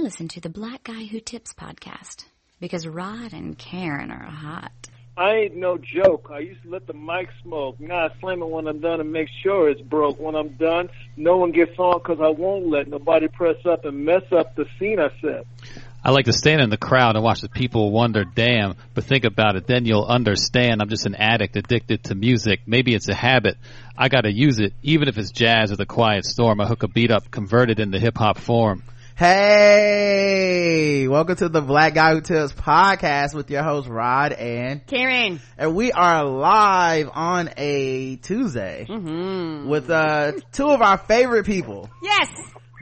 I listen to the Black Guy Who Tips podcast because Rod and Karen are hot. I ain't no joke. I used to let the mic smoke. Now I slam it when I'm done and make sure it's broke. When I'm done, no one gets on because I won't let nobody press up and mess up the scene I set. I like to stand in the crowd and watch the people wonder, damn, but think about it, then you'll understand I'm just an addict addicted to music. Maybe it's a habit. I gotta use it, even if it's jazz or the quiet storm. I hook a beat up, convert it into hip hop form. Hey, welcome to the Black Guy Who Tells podcast with your host Rod and Karen. And we are live on a Tuesday mm-hmm. with uh two of our favorite people. Yes.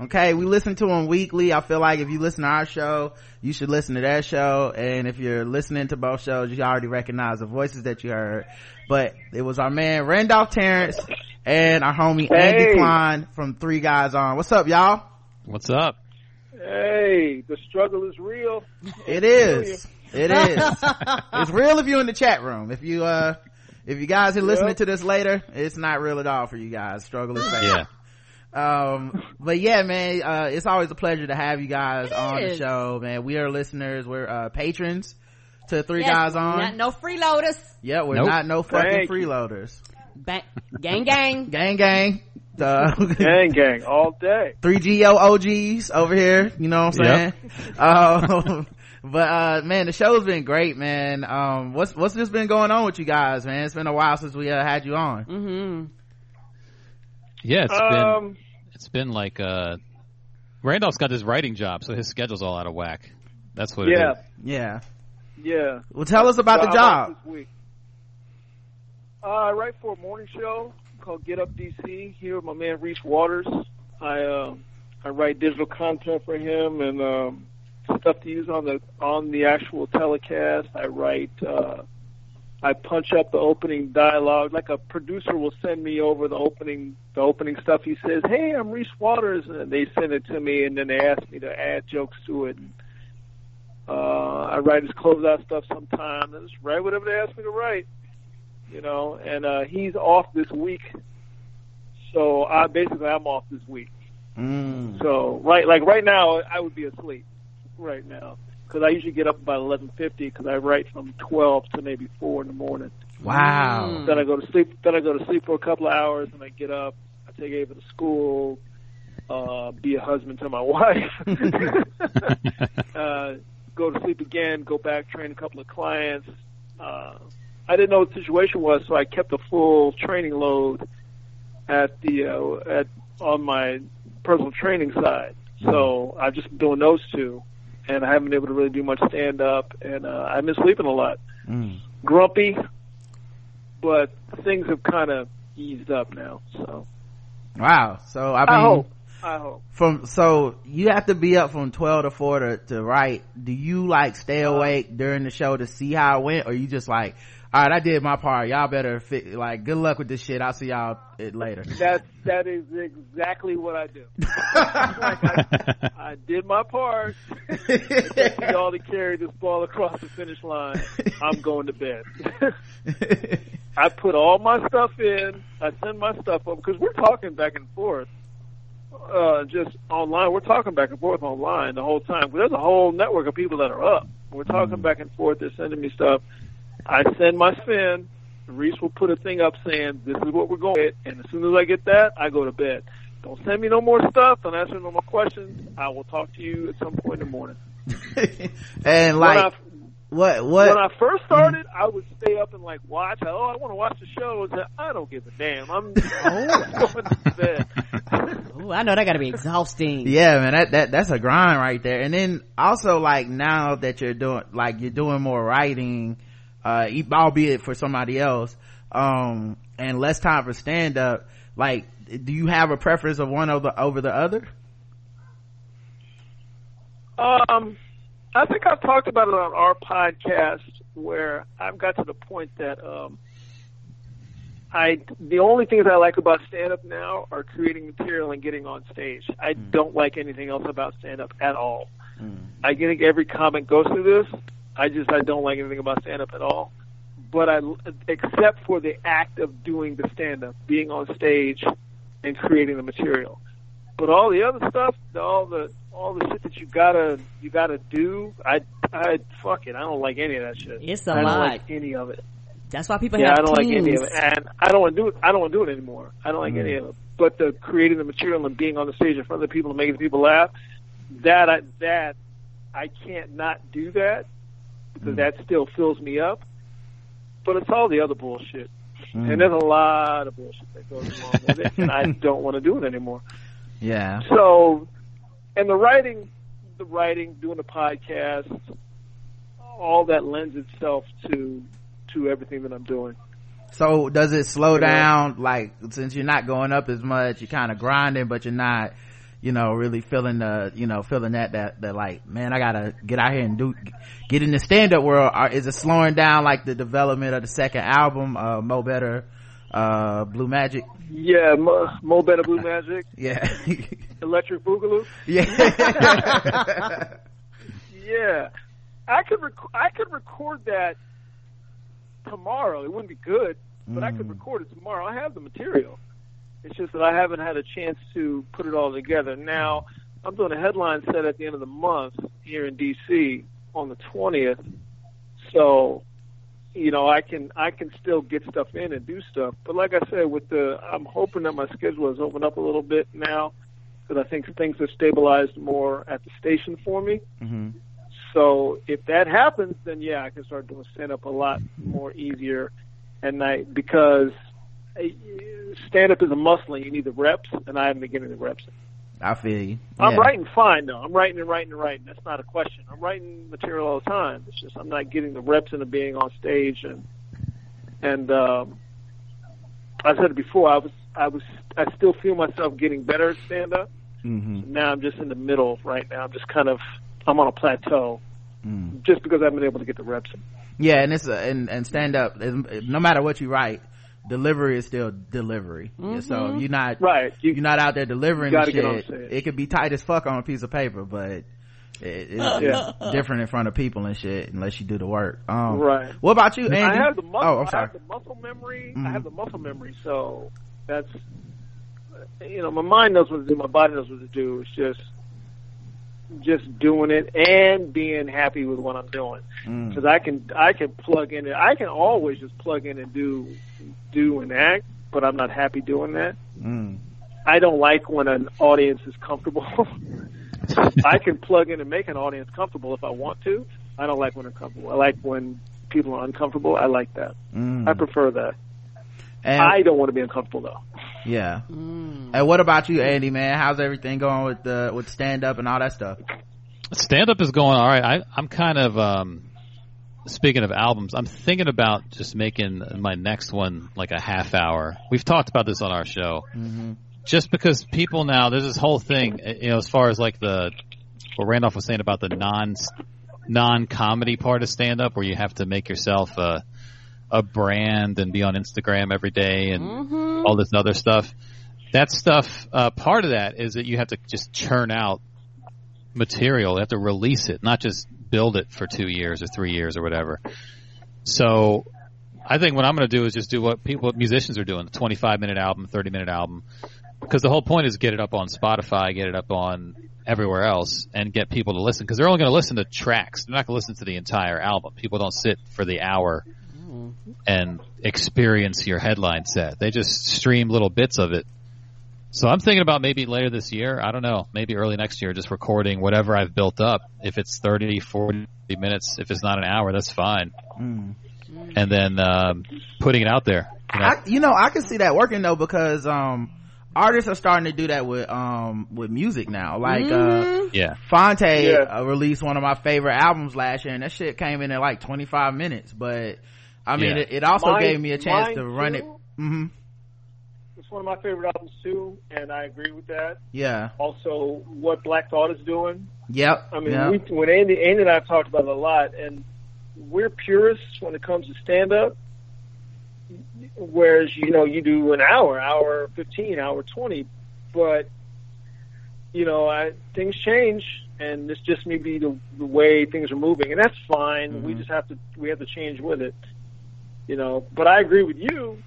Okay, we listen to them weekly. I feel like if you listen to our show, you should listen to their show. And if you're listening to both shows, you already recognize the voices that you heard. But it was our man Randolph Terrence and our homie hey. Andy Kline from Three Guys On. What's up, y'all? What's up? Hey, the struggle is real. It is. It is. it's real if you're in the chat room. If you, uh, if you guys are listening yep. to this later, it's not real at all for you guys. Struggle is fake. Yeah. Um, but yeah, man, uh, it's always a pleasure to have you guys it on is. the show, man. We are listeners. We're, uh, patrons to Three yes, Guys On. We're not, no freeloaders. Yeah, we're nope. not no fucking Thank freeloaders. Ba- gang gang. gang gang. Uh, gang gang all day. Three GO OGs over here. You know what I'm saying? Yep. Um, but uh man the show's been great man um what's what's just been going on with you guys man it's been a while since we uh, had you on mm-hmm. yeah it's um, been it's been like uh randolph's got his writing job so his schedule's all out of whack that's what yeah it is yeah yeah well tell us about so the job this week? Uh, i write for a morning show called get up dc here with my man reese waters i uh i write digital content for him and um stuff to use on the on the actual telecast. I write uh I punch up the opening dialogue. Like a producer will send me over the opening the opening stuff. He says, "Hey, I'm Reese Waters," and they send it to me, and then they ask me to add jokes to it. Uh, I write his closeout stuff sometimes. I just write whatever they ask me to write, you know. And uh, he's off this week, so I basically I'm off this week. Mm. So right, like right now, I would be asleep right now because I usually get up about eleven fifty because I write from twelve to maybe four in the morning. Wow. Then I go to sleep. Then I go to sleep for a couple of hours, and I get up. I take Ava to school. Uh, be a husband to my wife. uh, go to sleep again. Go back, train a couple of clients. Uh, I didn't know what the situation was, so I kept a full training load at the uh, at on my personal training side. So I've just been doing those two and I haven't been able to really do much stand up, and uh, I've been sleeping a lot. Mm. Grumpy, but things have kind of eased up now. So, wow. So I mean, I hope. I hope. From so you have to be up from twelve to four to, to write. Do you like stay awake during the show to see how it went, or you just like, all right, I did my part. Y'all better fit. Like, good luck with this shit. I'll see y'all later. That that is exactly what I do. like I, I, did my part. y'all to carry this ball across the finish line. I'm going to bed. I put all my stuff in. I send my stuff up because we're talking back and forth. Uh, just online, we're talking back and forth online the whole time. There's a whole network of people that are up. We're talking mm. back and forth. They're sending me stuff. I send my spin. Reese will put a thing up saying, this is what we're going with. And as soon as I get that, I go to bed. Don't send me no more stuff. Don't answer no more questions. I will talk to you at some point in the morning. and like, I, what, what? When I first started, I would stay up and like watch. Oh, I want to watch the show. And I don't give a damn. I'm oh. going to bed. Ooh, I know that got to be exhausting. Yeah, man, that, that, that's a grind right there. And then also like now that you're doing, like you're doing more writing, uh, albeit for somebody else, um, and less time for stand up, like, do you have a preference of one over, over the other? Um, I think I've talked about it on our podcast where I've got to the point that, um, I, the only things I like about stand up now are creating material and getting on stage. I mm. don't like anything else about stand up at all. Mm. I think every comic goes through this. I just I don't like anything about stand up at all. But I except for the act of doing the stand up, being on stage and creating the material. But all the other stuff, all the all the shit that you gotta you gotta do, I I fuck it. I don't like any of that shit. It's a I don't lot. like any of it. That's why people. Yeah, have I don't like any of it, and I don't want to do it. I don't want to do it anymore. I don't like Mm. any of it. But the creating the material and being on the stage in front of the people and making the people laugh, that I that I can't not do that because Mm. that still fills me up. But it's all the other bullshit, Mm. and there's a lot of bullshit that goes along with it, and I don't want to do it anymore. yeah So, and the writing, the writing, doing the podcast, all that lends itself to to everything that I'm doing. so does it slow down like since you're not going up as much you're kind of grinding but you're not you know really feeling the you know feeling that that that like man i gotta get out here and do get in the stand-up world Are, is it slowing down like the development of the second album uh mo better uh blue magic Yeah, Mo, Mo Better Blue Magic, yeah Electric Boogaloo. yeah Yeah, I could rec- I could record that tomorrow. It wouldn't be good, but I could Mm. record it tomorrow. I have the material. It's just that I haven't had a chance to put it all together. Now I'm doing a headline set at the end of the month here in DC on the twentieth. So, you know, I can I can still get stuff in and do stuff. But like I said, with the I'm hoping that my schedule has opened up a little bit now because I think things have stabilized more at the station for me. hmm So if that happens, then yeah, I can start doing stand up a lot more easier at night because stand up is a muscle and you need the reps, and I haven't been getting the reps. i feel you I'm writing fine though. I'm writing and writing and writing. That's not a question. I'm writing material all the time. It's just I'm not getting the reps into being on stage and and um, I said it before. I was I was I still feel myself getting better at stand up. hmm Now I'm just in the middle right now. I'm just kind of I'm on a plateau mm. just because I've been able to get the reps in. yeah and it's a, and and stand up no matter what you write delivery is still delivery Yeah, so you're not Right. You, you're not out there delivering You the gotta get on shit stage. it could be tight as fuck on a piece of paper but it, it's Yeah. different in front of people and shit unless you do the work um Right. what about you Andy? I have the muscle. oh i'm I sorry have the muscle memory. Mhm. I have the muscle memory. So that's you know my mind knows what to do. My body knows what to do. It's just just doing it and being happy with what I'm doing Mm. because I can I can plug in. it. I can always just plug in and do do and act, but I'm not happy doing that. Mm. I don't like when an audience is comfortable. I can plug in and make an audience comfortable if I want to. I don't like when they're comfortable. I like when people are uncomfortable. I like that. Mm. I prefer that. and I don't want to be uncomfortable though. Yeah Mm. and what about you andy man how's everything going with the with stand up and all that stuff stand up is going all right. I, I'm kind of um, speaking of albums. I'm thinking about just making my next one like a half hour. We've talked about this on our show. hmm Just because people now, there's this whole thing, eh, you know, as far as like the what Randolph was saying about the non non comedy part of stand up, where you have to make yourself a a brand and be on Instagram every day and Mhm. all this other stuff. That stuff, uh, part of that is that you have to just churn out material. You have to release it, not just build it for two years or three years or whatever. So I think what I'm going to do is just do what people, what musicians are doing, the 25 minute album, 30 minute album. Because the whole point is get it up on Spotify, get it up on everywhere else, and get people to listen. Because they're only going to listen to tracks. They're not going to listen to the entire album. People don't sit for the hour and experience your headline set. They just stream little bits of it. So I'm thinking about maybe later this year, I don't know, maybe early next year, just recording whatever I've built up. If it's 30, 40 minutes, if it's not an hour, that's fine. Mm. And then um, putting it out there. You know? I, you know, I can see that working though because um artists are starting to do that with um with music now. Like uh yeah. Phonte Yeah. uh, released one of my favorite albums last year, and that shit came in at like 25 minutes. But I mean, Yeah. it, it also Mine- gave me a chance to run it. too. hmm It's one of my favorite albums too, and I agree with that. Yeah. Also, what Black Thought is doing. Yep. I mean, yep. we, when Andy, Andy and I have talked about it a lot, and we're purists when it comes to stand up. Whereas you know you do an hour, hour fifteen, hour twenty, but you know I, things change, and this just maybe the, the way things are moving, and that's fine. We Mhm. just have to we have to change with it, you know. But I agree with you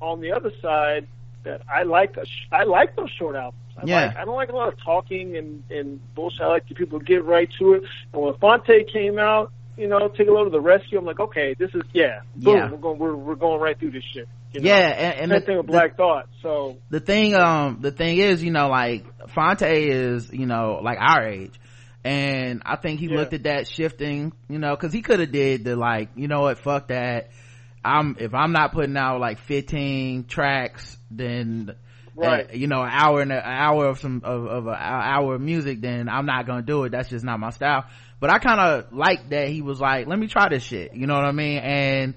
on the other side that I like a sh- I like those short albums. I Yeah. like, I don't like a lot of talking and and bullshit. I like the people get right to it. And when Phonte came out, you know, take a load to the rescue. I'm like, okay, this is yeah, boom, Yeah. we're going we're we're going right through this shit. You know? yeah and, and the, thing with the- Black Thought. So the thing um the thing is you know like phonte is you know like our age and i think he Yeah. looked at that shifting you know because he could have did the like you know what fuck that. I'm if i'm not putting out like 15 tracks then Right. uh, you know an hour and a, an hour of some of, of an hour of music then i'm not gonna do it. That's just not my style. But i kind of like that he was like let me try this shit. You know what i mean? And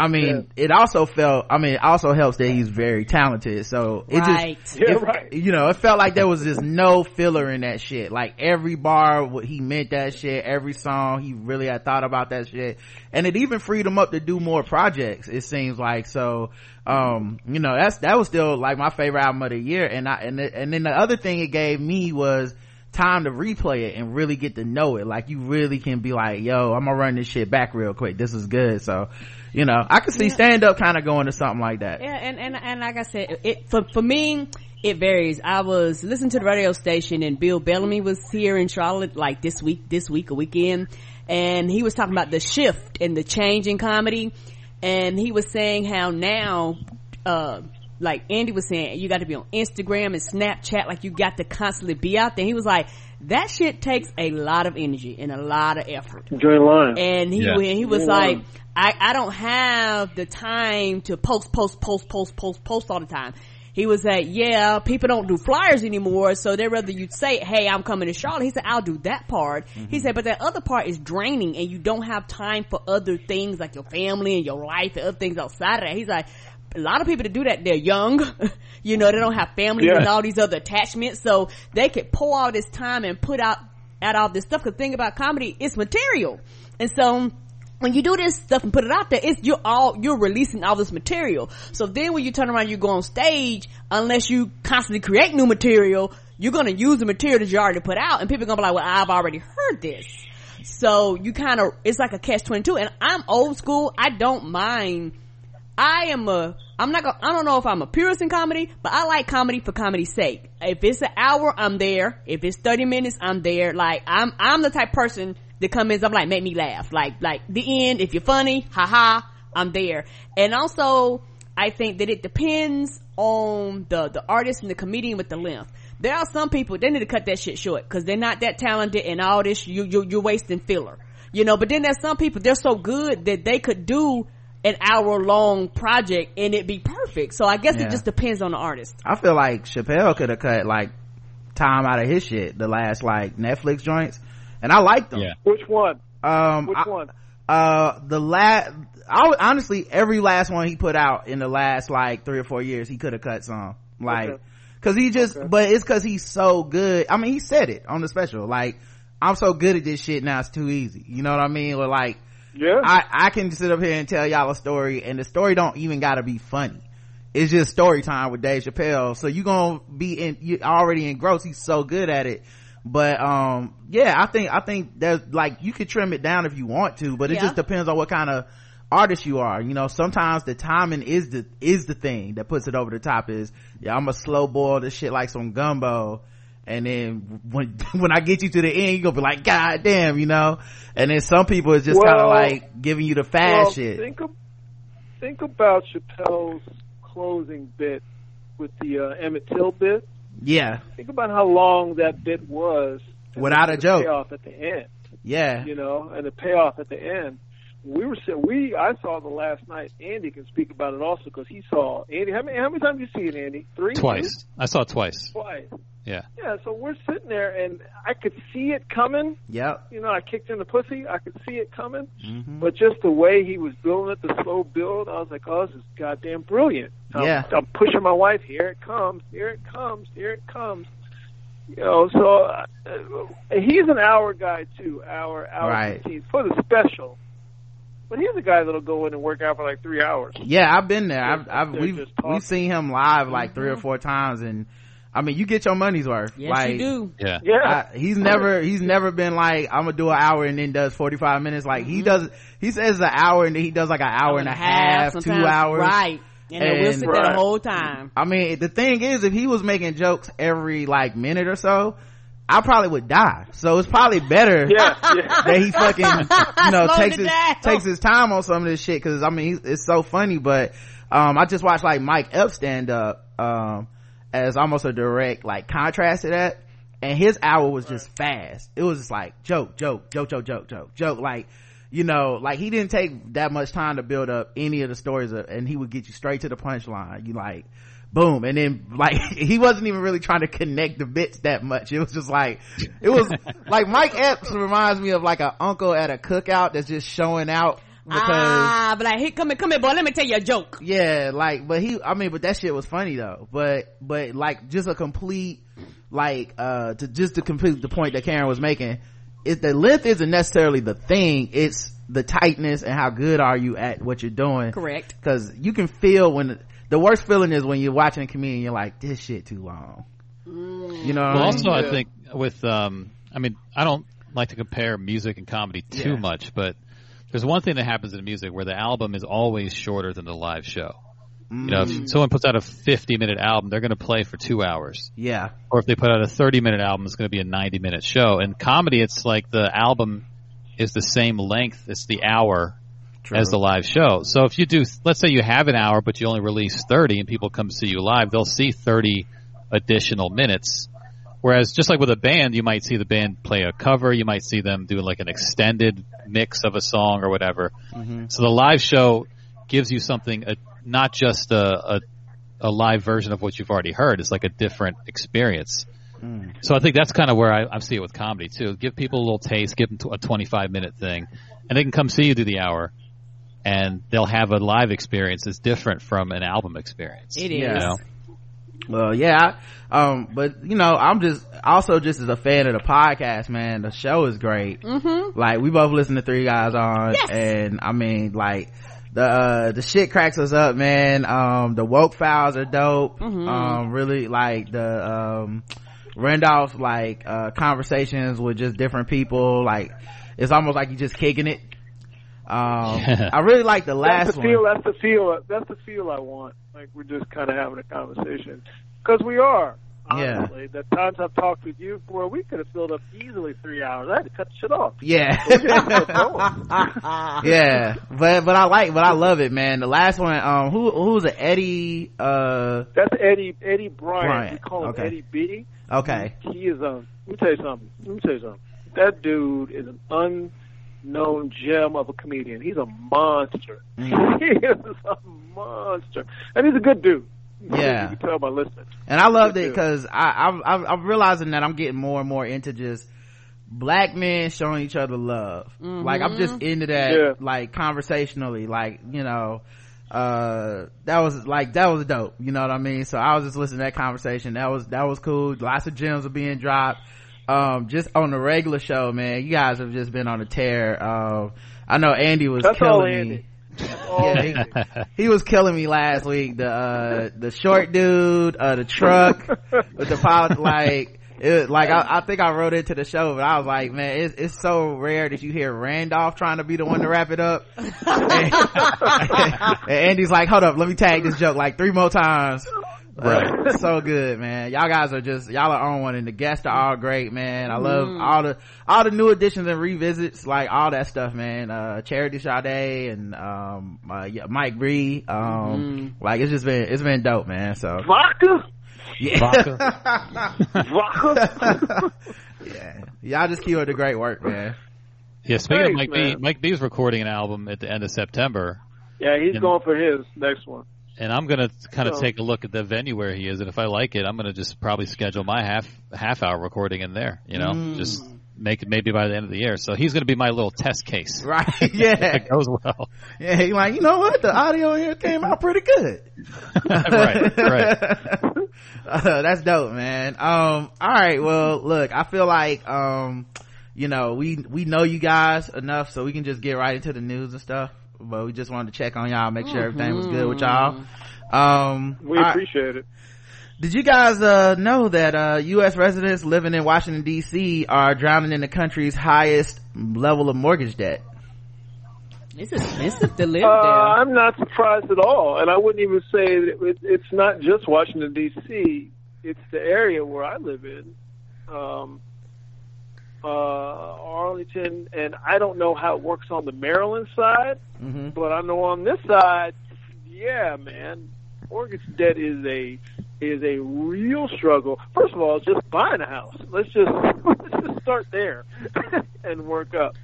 I mean, it also felt, I mean, it also helps that he's very talented. So it Right. just, Yeah, it- right. you know, it felt like there was just no filler in that shit. Like every bar, what he meant that shit. Every song, he really had thought about that shit. And it even freed him up to do more projects, it seems like. So, um, you know, that's, that was still like my favorite album of the year. And I, and, the, and then the other thing it gave me was, time to replay it and really get to know it. Like you really can be like, yo, I'm gonna run this shit back real quick. This is good. So, you know, I could see stand up kind of going to something like that. Yeah, and, and, and like I said, it, for, for me, it varies. I was listening to the radio station and Bill Bellamy was here in Charlotte like this week, this week, a weekend. And he was talking about the shift and the change in comedy. And he was saying how now, uh, like Andy was saying, you got to be on Instagram and Snapchat, like you got to constantly be out there. He was like, that shit takes a lot of energy and a lot of effort join line. and he Yeah. when he was Yeah. like I, I don't have the time to post post post post post post all the time he was like yeah people don't do flyers anymore so they'd rather you'd say hey i'm coming to charlotte he said i'll do that part he mm-hmm. said but that other part is draining and you don't have time for other things like your family and your life and other things outside of that he's like a lot of people that do that they're young you know they don't have families Yeah. and all these other attachments so they could pour all this time and put out at all this stuff because the thing about comedy it's material and so when you do this stuff and put it out there, it's you're all you're releasing all this material. So then when you turn around, you go on stage, unless you constantly create new material, you're gonna use the material that you already put out, and people are gonna be like, "Well, I've already heard this." So you kind of it's like a catch twenty two. And I'm old school. I don't mind. I am a. I'm not gonna. I don't know if I'm a purist in comedy, but I like comedy for comedy's sake. If it's an hour, I'm there. If it's 30 minutes, I'm there. Like I'm. I'm the type person that comes in. I'm like, make me laugh. Like like the end. If you're funny, haha, I'm there. And also, I think that it depends on the the artist and the comedian with the length. There are some people they need to cut that shit short because they're not that talented and all this. You you you're wasting filler. You know. But then there's some people they're so good that they could do an hour long project and it be perfect. So I guess Yeah. it just depends on the artist. I feel like Chappelle could have cut like time out of his shit, the last like Netflix joints. And I liked them. Yeah. Which one? Um, Which I- one? uh the last honestly every last one he put out in the last like three or four years he could have cut some like Okay. cuz he just Okay. but it's cuz he's so good I mean he said it on the special like I'm so good at this shit now it's too easy you know what I mean or like Yeah. I I can sit up here and tell y'all a story and the story don't even got to be funny. It's just story time with Dave Chappelle. So you gonna be in you already engrossed. He's so good at it. But um yeah i think i think there's like you could trim it down if you want to but it Yeah. just depends on what kind of artist you are. You know sometimes the timing is the is the thing that puts it over the top is yeah i'm a slow boil this shit like some gumbo and then when when i get you to the end you're gonna be like god damn you know and then some people it's just kind of like giving you the fast well, shit Think, think about Chappelle's closing bit with the uh, Emmett Till bit. yeah Think about how long that bit was. Without a joke. Payoff at the end, yeah you know, and the payoff at the end. We were sa- we I saw the last night. Andy can speak about it also because he saw Andy. How many how many times you see it, Andy? Three, Twice. I saw it twice. Twice. Yeah. Yeah. So we're sitting there, and I could see it coming. Yeah. You know, I kicked in the pussy. I could see it coming. hmm But just the way he was building it, the slow build, I was like, oh, this is goddamn brilliant. I'm, Yeah. I'm pushing my wife. Here it comes. Here it comes. Here it comes. You know, so uh, he's an hour guy too. Hour, hour Right. 15 for the special. But he's a guy that'll go in and work out for like three hours. Yeah, I've been there. I've, I've we've we've seen him live like three or four times, and I mean, you get your money's worth. Yes, like, you do. Yeah. Yeah. I, he's never he's never been like I'm gonna do an hour and then does 45 minutes. Like Mm-hmm. he does, he says an hour and then he does like an hour and a half, two hours. Right. And, and we'll sit right. there the whole time. I mean, the thing is, if he was making jokes every like minute or so, I probably would die. So it's probably better yeah, yeah. that he fucking, you know, takes his, takes his time on some of this shit. Cause I mean, it's so funny, but, um, I just watched like Mike Epps stand up, um, as almost a direct like contrast to that. And his hour was just fast. It was just like joke, joke, joke, joke, joke, joke, joke. Like, you know, like he didn't take that much time to build up any of the stories and he would get you straight to the punchline. You like, boom. And then like, he wasn't even really trying to connect the bits that much. It was just like, it was like Mike Epps reminds me of like an uncle at a cookout that's just showing out because ah, but like, here, come here, come here, boy. Let me tell you a joke. Yeah, like, but he, I mean, but that shit was funny though. But, but like, just a complete, like, uh, to just to complete the point that Karen was making it, the length isn't necessarily the thing it's the tightness and how good are you at what you're doing correct because you can feel when the worst feeling is when you're watching a comedian you're like this shit too long mm. you know well also i think with um i mean i don't like to compare music and comedy too yeah. much but there's one thing that happens in music where the album is always shorter than the live show you know, if mm. someone puts out a 50 minute album, they're going to play for two hours. Yeah. Or if they put out a 30 minute album, it's going to be a 90 minute show. And comedy, it's like the album is the same length. It's the hour True. as the live show. So if you do, let's say you have an hour, but you only release 30 and people come see you live, they'll see 30 additional minutes. Whereas just like with a band, you might see the band play a cover, you might see them do like an extended mix of a song or whatever. Mm-hmm. So the live show gives you something not just a, a, a live version of what you've already heard. It's like a different experience. Mm. So I think that's kind of where I, I see it with comedy too. Give people a little taste, give them a 25 minute thing, and they can come see you do the hour, and they'll have a live experience that's different from an album experience. It is. You know? Well, yeah, um, but you know, I'm just also just as a fan of the podcast, man. The show is great. Mm-hmm. Like we both listen to Three Guys on, yes. and I mean, like the uh, the shit cracks us up man um the woke files are dope mm-hmm. um really like the um randolph like uh conversations with just different people like it's almost like you're just kicking it um i really like the last that's the feel that's the feel that's the feel i want like we're just kind of having a conversation because we are Honestly, yeah. the times I've talked with you, boy, we could have filled up easily three hours. I had to cut the shit off. Yeah. yeah. But, but I like, but I love it, man. The last one, um, who, who's it? Eddie, uh. That's Eddie, Eddie Bryant. Bryant. We call him okay. Eddie B. Okay. He is, um, let me tell you something. Let me tell you something. That dude is an unknown gem of a comedian. He's a monster. Mm. he is a monster. And he's a good dude yeah you can tell by listening and i loved it because i I'm, I'm realizing that i'm getting more and more into just black men showing each other love mm-hmm. like i'm just into that yeah. like conversationally like you know uh that was like that was dope you know what i mean so i was just listening to that conversation that was that was cool lots of gems are being dropped um just on the regular show man you guys have just been on a tear um i know andy was That's killing me yeah, he, he, was killing me last week. The uh, the short dude, uh, the truck with the pilot, like. It, like I, I, think I wrote into the show, but I was like, man, it's, it's so rare that you hear Randolph trying to be the one to wrap it up. and, and Andy's like, hold up, let me tag this joke like three more times. Right. So good, man. Y'all guys are just, y'all are on one and the guests are all great, man. I love mm. all the, all the new additions and revisits, like all that stuff, man. Uh, Charity Sade and, um, uh, yeah, Mike Bree. Um, mm. like it's just been, it's been dope, man. So. Vodka? Yeah. Vodka? Vodka? yeah. Y'all just keep up the great work, man. Yeah, speaking Thanks, of Mike man. B, Mike B is recording an album at the end of September. Yeah, he's and, going for his next one and I'm gonna kind of so, take a look at the venue where he is, and if I like it, I'm gonna just probably schedule my half half hour recording in there. You know, mm. just make it maybe by the end of the year. So he's gonna be my little test case. Right? Yeah, it goes well. Yeah, he's like, you know what, the audio here came out pretty good. right, right. Uh, that's dope, man. Um, all right. Well, look, I feel like um, you know, we we know you guys enough, so we can just get right into the news and stuff but we just wanted to check on y'all, make sure everything was good with y'all. Um, we appreciate it. Did you guys uh, know that uh, U.S. residents living in Washington D.C. are drowning in the country's highest level of mortgage debt? It's expensive to live Uh, there. I'm not surprised at all, and I wouldn't even say that it, it's not just Washington D.C. It's the area where I live in, um, uh, Arlington, and I don't know how it works on the Maryland side, hmm but I know on this side, yeah, man, mortgage debt is a is a real struggle. First of all, just buying a house. Let's just let's just start there and work up.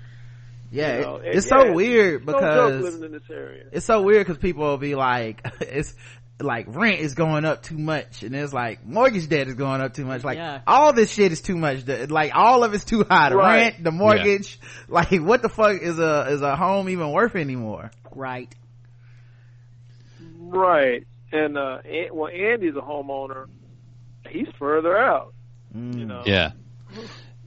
yeah you know, it- it's so yeah, weird because living in this area. it's so weird because people will be like it's like rent is going up too much and it's like mortgage debt is going up too much like Yeah. all this shit is too much The- like all of it's too high the Right. rent the mortgage like what the fuck is a is a home even worth anymore right. Right. And uh An- well Andy's a homeowner. He's further out, Mm. you know. Yeah.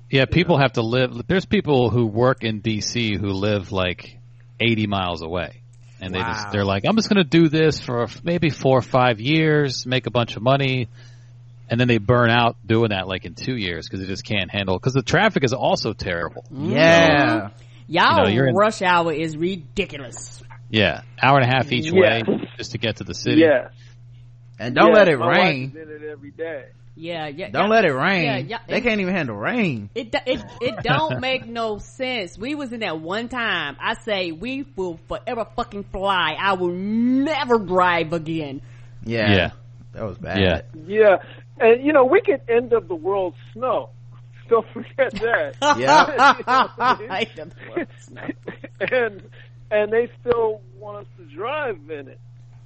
Yeah, people have to live. There's people who work in DC who live like 80 miles away. And they Wow. just, they're like, I'm just going to do this for maybe four or five years, make a bunch of money. And then they burn out doing that like in two years because they just can't handle Because the traffic is also terrible. Mm-hmm. yeah Y'all You know, you're in- rush hour is ridiculous. Yeah. Hour and a half each Yes. way just to get to the city. Yes. and don't Yes, let it my wife rain is in it every day. Yeah, yeah. don't yeah. let it rain Yeah, yeah. they can't even handle rain It do- it it don't make no sense. We was in that one time. I say we will forever fucking fly. I will never drive again. yeah Yeah. that was bad Yeah. Yeah. And you know, we could end up the world snow. Don't forget that. Yeah, and and they still want us to drive in it.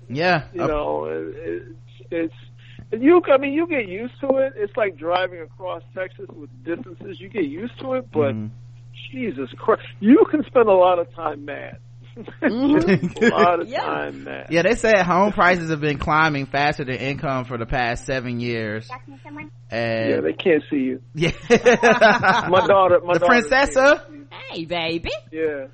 yeah You Uh, know, it, it's it's you. I mean, you get used to it. It's like driving across Texas with distances. You get used to it, but mhm. Jesus Christ, you can spend a lot of time mad. Just a lot of Yeah. time mad. Yeah, they said home prices have been climbing faster than income for the past seven years. Yeah, they can't see you. yeah, My daughter, my the daughter princessa. can't see you. Hey, baby. Yeah.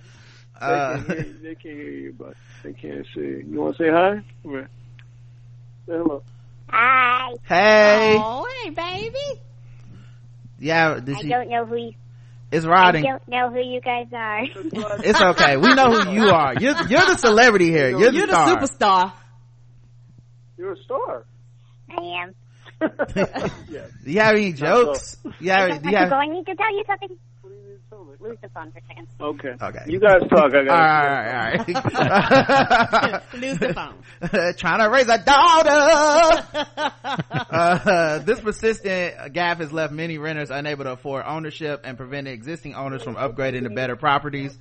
They, Uh, can hear you. they can't hear you, but they can't see you. You want to say hi? Say hello. Hi. hey, Oh, hey, baby. yeah, did I she, don't know who you, it's I don't know who you guys are. It's okay. We know who you are. You're you're the celebrity here. You're the You're the star. superstar. You're a star. I am. yes. Do you have any jokes? You have, Just do want you have, go. I need to tell you something. What do you need to tell me? Lose the phone for a second. Okay. Okay. You guys talk. I all got. right, all right, all right. Lose the phone. Trying to raise a daughter. uh, this persistent gap has left many renters unable to afford ownership and prevented existing owners from upgrading to better properties.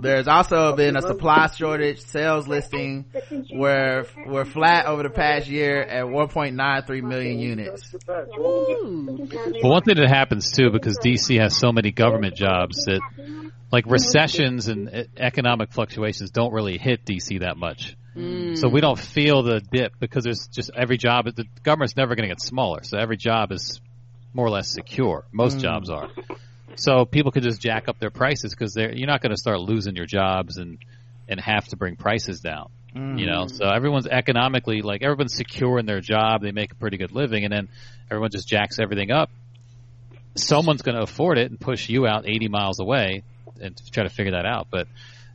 There's also been a supply shortage. Sales listing were were flat over the past year at 1.93 million units. Ooh. But one thing that happens too, because DC has so many government jobs that like recessions and economic fluctuations don't really hit DC that much. Mm. So we don't feel the dip because there's just every job, the government's never going to get smaller. So every job is more or less secure. Most mm. jobs are. So people can just jack up their prices because they're, you're not going to start losing your jobs and, and have to bring prices down. You know, mm. so everyone's economically, like everyone's secure in their job. They make a pretty good living and then everyone just jacks everything up someone's going to afford it and push you out 80 miles away and try to figure that out. But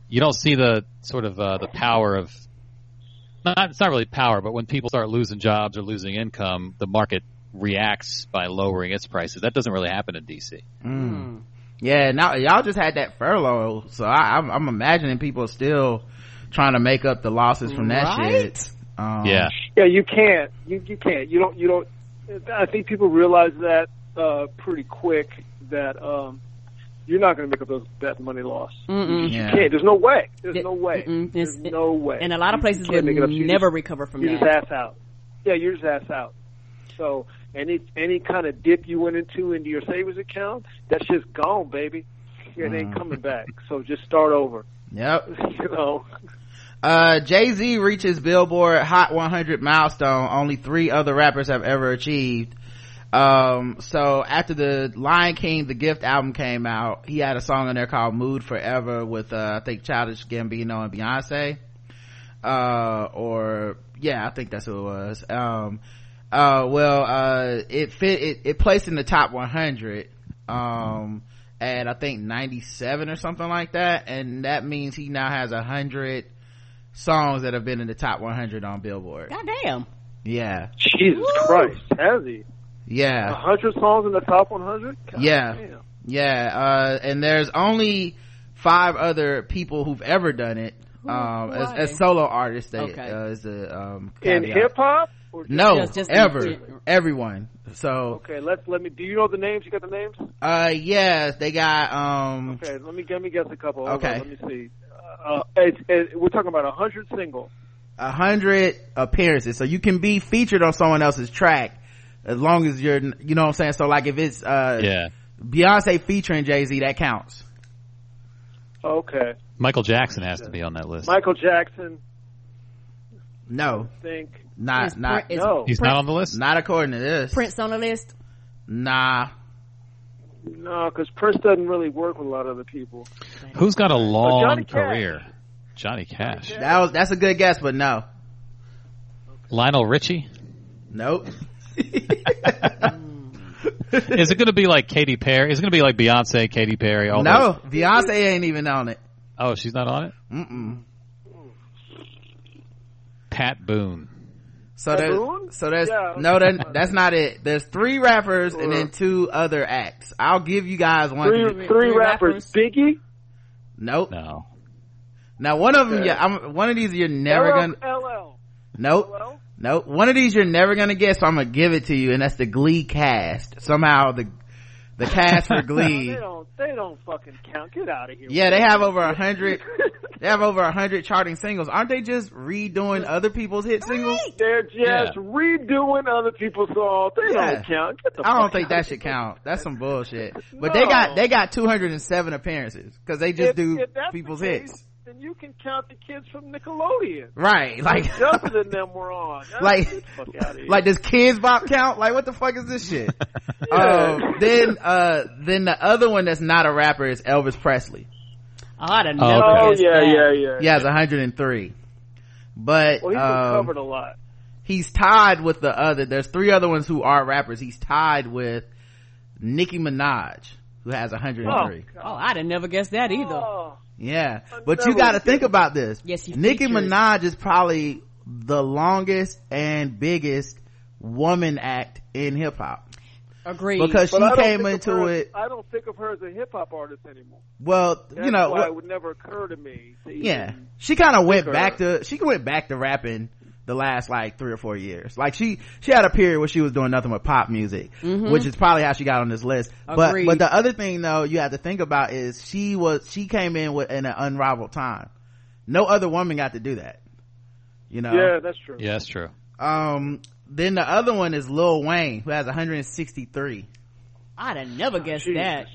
you don't see the sort of uh, the power of not it's not really power, but when people start losing jobs or losing income, the market reacts by lowering its prices. That doesn't really happen in DC. Mm. Yeah, now y'all just had that furlough, so I, I'm, I'm imagining people still trying to make up the losses from that Right? shit. Um, Yeah, Yeah, you can't. You you can't. You don't. You don't. I think people realize that uh, pretty quick that um, you're not going to make up those that money loss. Mm-mm. You Yeah. can't. There's no way. There's Yeah, no way. There's It's- no way. And a lot of places will make. You never just- recover from You that. just ass out. Yeah, you're just ass out. So any any kind of dip you went into into your savings account, that's just gone, baby. It ain't Mm. coming back. So just start over. Yep. You know. Uh, Jay-Z reaches Billboard Hot 100 milestone only three other rappers have ever achieved. Um, so after the Lion King, the Gift album came out, he had a song on there called Mood Forever with, uh, I think Childish Gambino and Beyonce. Uh, or, yeah, I think that's who it was. Um, uh, well, uh, it fit, it, it placed in the top 100. Um, at I think 97 or something like that. And that means he now has a hundred songs that have been in the top 100 on Billboard. God damn. Yeah. Jesus Christ, has he? A Yeah. hundred songs in the top 100? Yeah. damn. Yeah. Uh, and there's only five other people who've ever done it. Um, as, as solo artists, they, Okay. uh, is the, um, In hip hop? Or just- No, Just- just- ever, just- everyone. So, Okay, let's let me. Do you know the names? You got the names? uh, yeah, they got, um, Okay, let me let me guess a couple. Okay. on, let me see. Uh, it's, it, we're talking about a hundred singles. a hundred appearances. So you can be featured on someone else's track as long as you're, you know what I'm saying? So like if it's, uh, Yeah. Beyonce featuring Jay-Z, that counts. Okay, Michael Jackson has to be on that list. Michael Jackson. No, I think not, Is not, Prin- is no, He's not on the list? not according to this. Prince on the list. Nah. no, because Prince doesn't really work with a lot of other people. Who's got a long Johnny Cash. career? Johnny Cash. That was, that's a good guess, but no. Lionel Richie? Nope. Is it going to be like Katy Perry? Is it going to be like Beyonce, Katy Perry? All no, those- Beyonce ain't even on it. Oh, she's not on it? Mm-mm. Pat Boone. So Pat there's, Boone? so there's, Yeah. no, that, that's not it. There's three rappers and then two other acts. I'll give you guys one. Three, Three- three three rappers. rappers. Biggie, Nope. No. Now one of them, Okay. yeah, I'm, one of these you're never LL, gonna, LL. nope. LL? Nope. One of these you're never gonna get so I'm gonna give it to you, and that's the Glee cast. Somehow the, the cast for No, Glee. they don't. They don't fucking count. Get out of here. Yeah, they have over a hundred, they have over a hundred charting singles. Aren't they just redoing other people's hit singles? They're just Yeah. redoing other people's songs. They Yeah. don't count. Get the I don't think that should count. That's some bullshit. But they got, they got 207 appearances, cause they just If- do if the people's case, hits. Then you can count the kids from Nickelodeon. Right. Like, Justin and them were on. Like- the fuck outta here. like does Kidz Bop count? Like what the fuck is this shit? Yeah. Um, then, uh, then the other one that's not a rapper is Elvis Presley. Oh, I'd have Oh, never oh guessed yeah, that. yeah, yeah. He has 103. But, Well, he's been um, covered a lot. he's tied with the other, there's three other ones who are rappers. He's tied with Nicki Minaj, who has 103. Oh, I'd have never guessed that either. Oh, Yeah. But you gotta think guess. about this. Yes, you Nicki featured. Minaj is probably the longest and biggest woman act in hip hop. Agreed. Because but she came into her- it, I don't think of her as a hip hop artist anymore. well, That's you know, why well- it would never occur to me. To yeah she kind of went her. back to she went back to rapping the last like three or four years like she she had a period where she was doing nothing but pop music which is probably how she got on this list but Agreed. but the other thing though you have to think about is she was she came in with in an unrivaled time no other woman got to do that you know Yeah, that's true. Yeah, that's true. um then the other one is lil wayne who has 163 I'd have never guessed Jesus. that.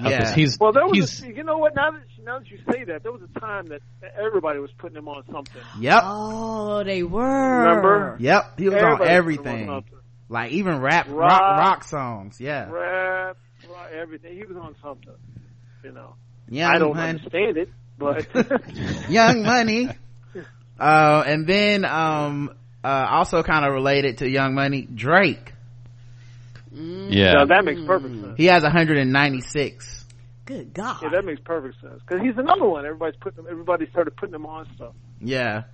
'Cause yeah he's, Well, there was, he's, a, you know what? Now that now that you say that, there was a time that everybody was putting him on something. yep Oh, they were. Remember? yep he was Everybody on was everything on like even rap rock, Rock. rock songs yeah Rap, rock, everything. He was on something. You know, Yeah. I don't Honey. understand it, but Young Money. Uh, and then, um, uh, also kind of related to Young Money, Drake. Yeah. no, that makes perfect sense. He has 196. Good God. Yeah, that makes perfect sense because he's another one. Everybody's putting him. Everybody started putting him on stuff. Yeah.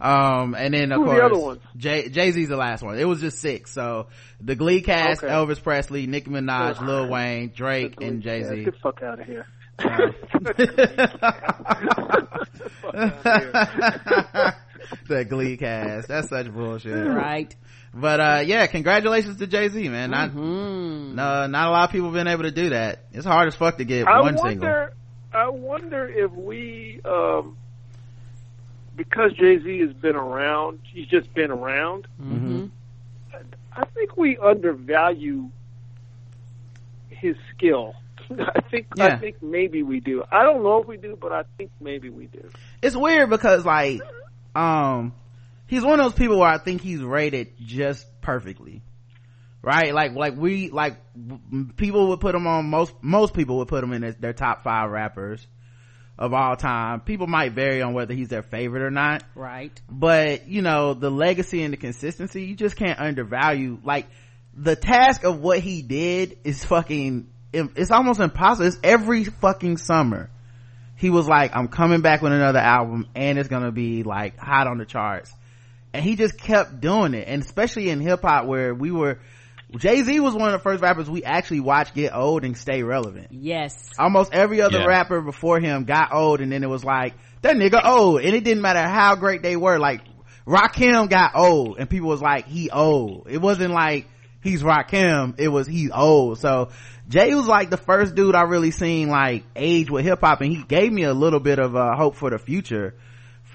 Um, and then of Who course, the other ones? Jay, Jay-Z's the last one. It was just six. So the Glee cast, Okay. Elvis Presley, Nicki Minaj, Lil Wayne, Drake, and Jay-Z. Get the fuck out of here. the Glee cast. That's such bullshit. Right. But, uh, yeah, congratulations to Jay-Z, man. Not, Hmm. no, not a lot of people been able to do that. It's hard as fuck to get I one wonder. single. I wonder if we, um, because Jay Z has been around, he's just been around. Mm-hmm. I think we undervalue his skill. I think Yeah. I think maybe we do. I don't know if we do, but I think maybe we do. it's weird because like um he's one of those people where i think he's rated just perfectly. Right? Like like we like people would put him on most most people would put him in their, their top five rappers of all time. People might vary on whether he's their favorite or not. Right. but you know the legacy and the consistency you just can't undervalue like the task of what he did is fucking it's almost impossible. It's every fucking summer he was like i'm coming back with another album and it's gonna be like hot on the charts and he just kept doing it. And especially in hip-hop where we were jay-z was one of the first rappers we actually watched get old and stay relevant. Yes. almost every other Yeah. rapper before him got old and then it was like that nigga old. And it didn't matter how great they were. Like Rakim got old and people was like he old. It wasn't like he's Rakim. It was he's old. So Jay was like the first dude I really seen like age with hip hop and he gave me a little bit of uh, hope for the future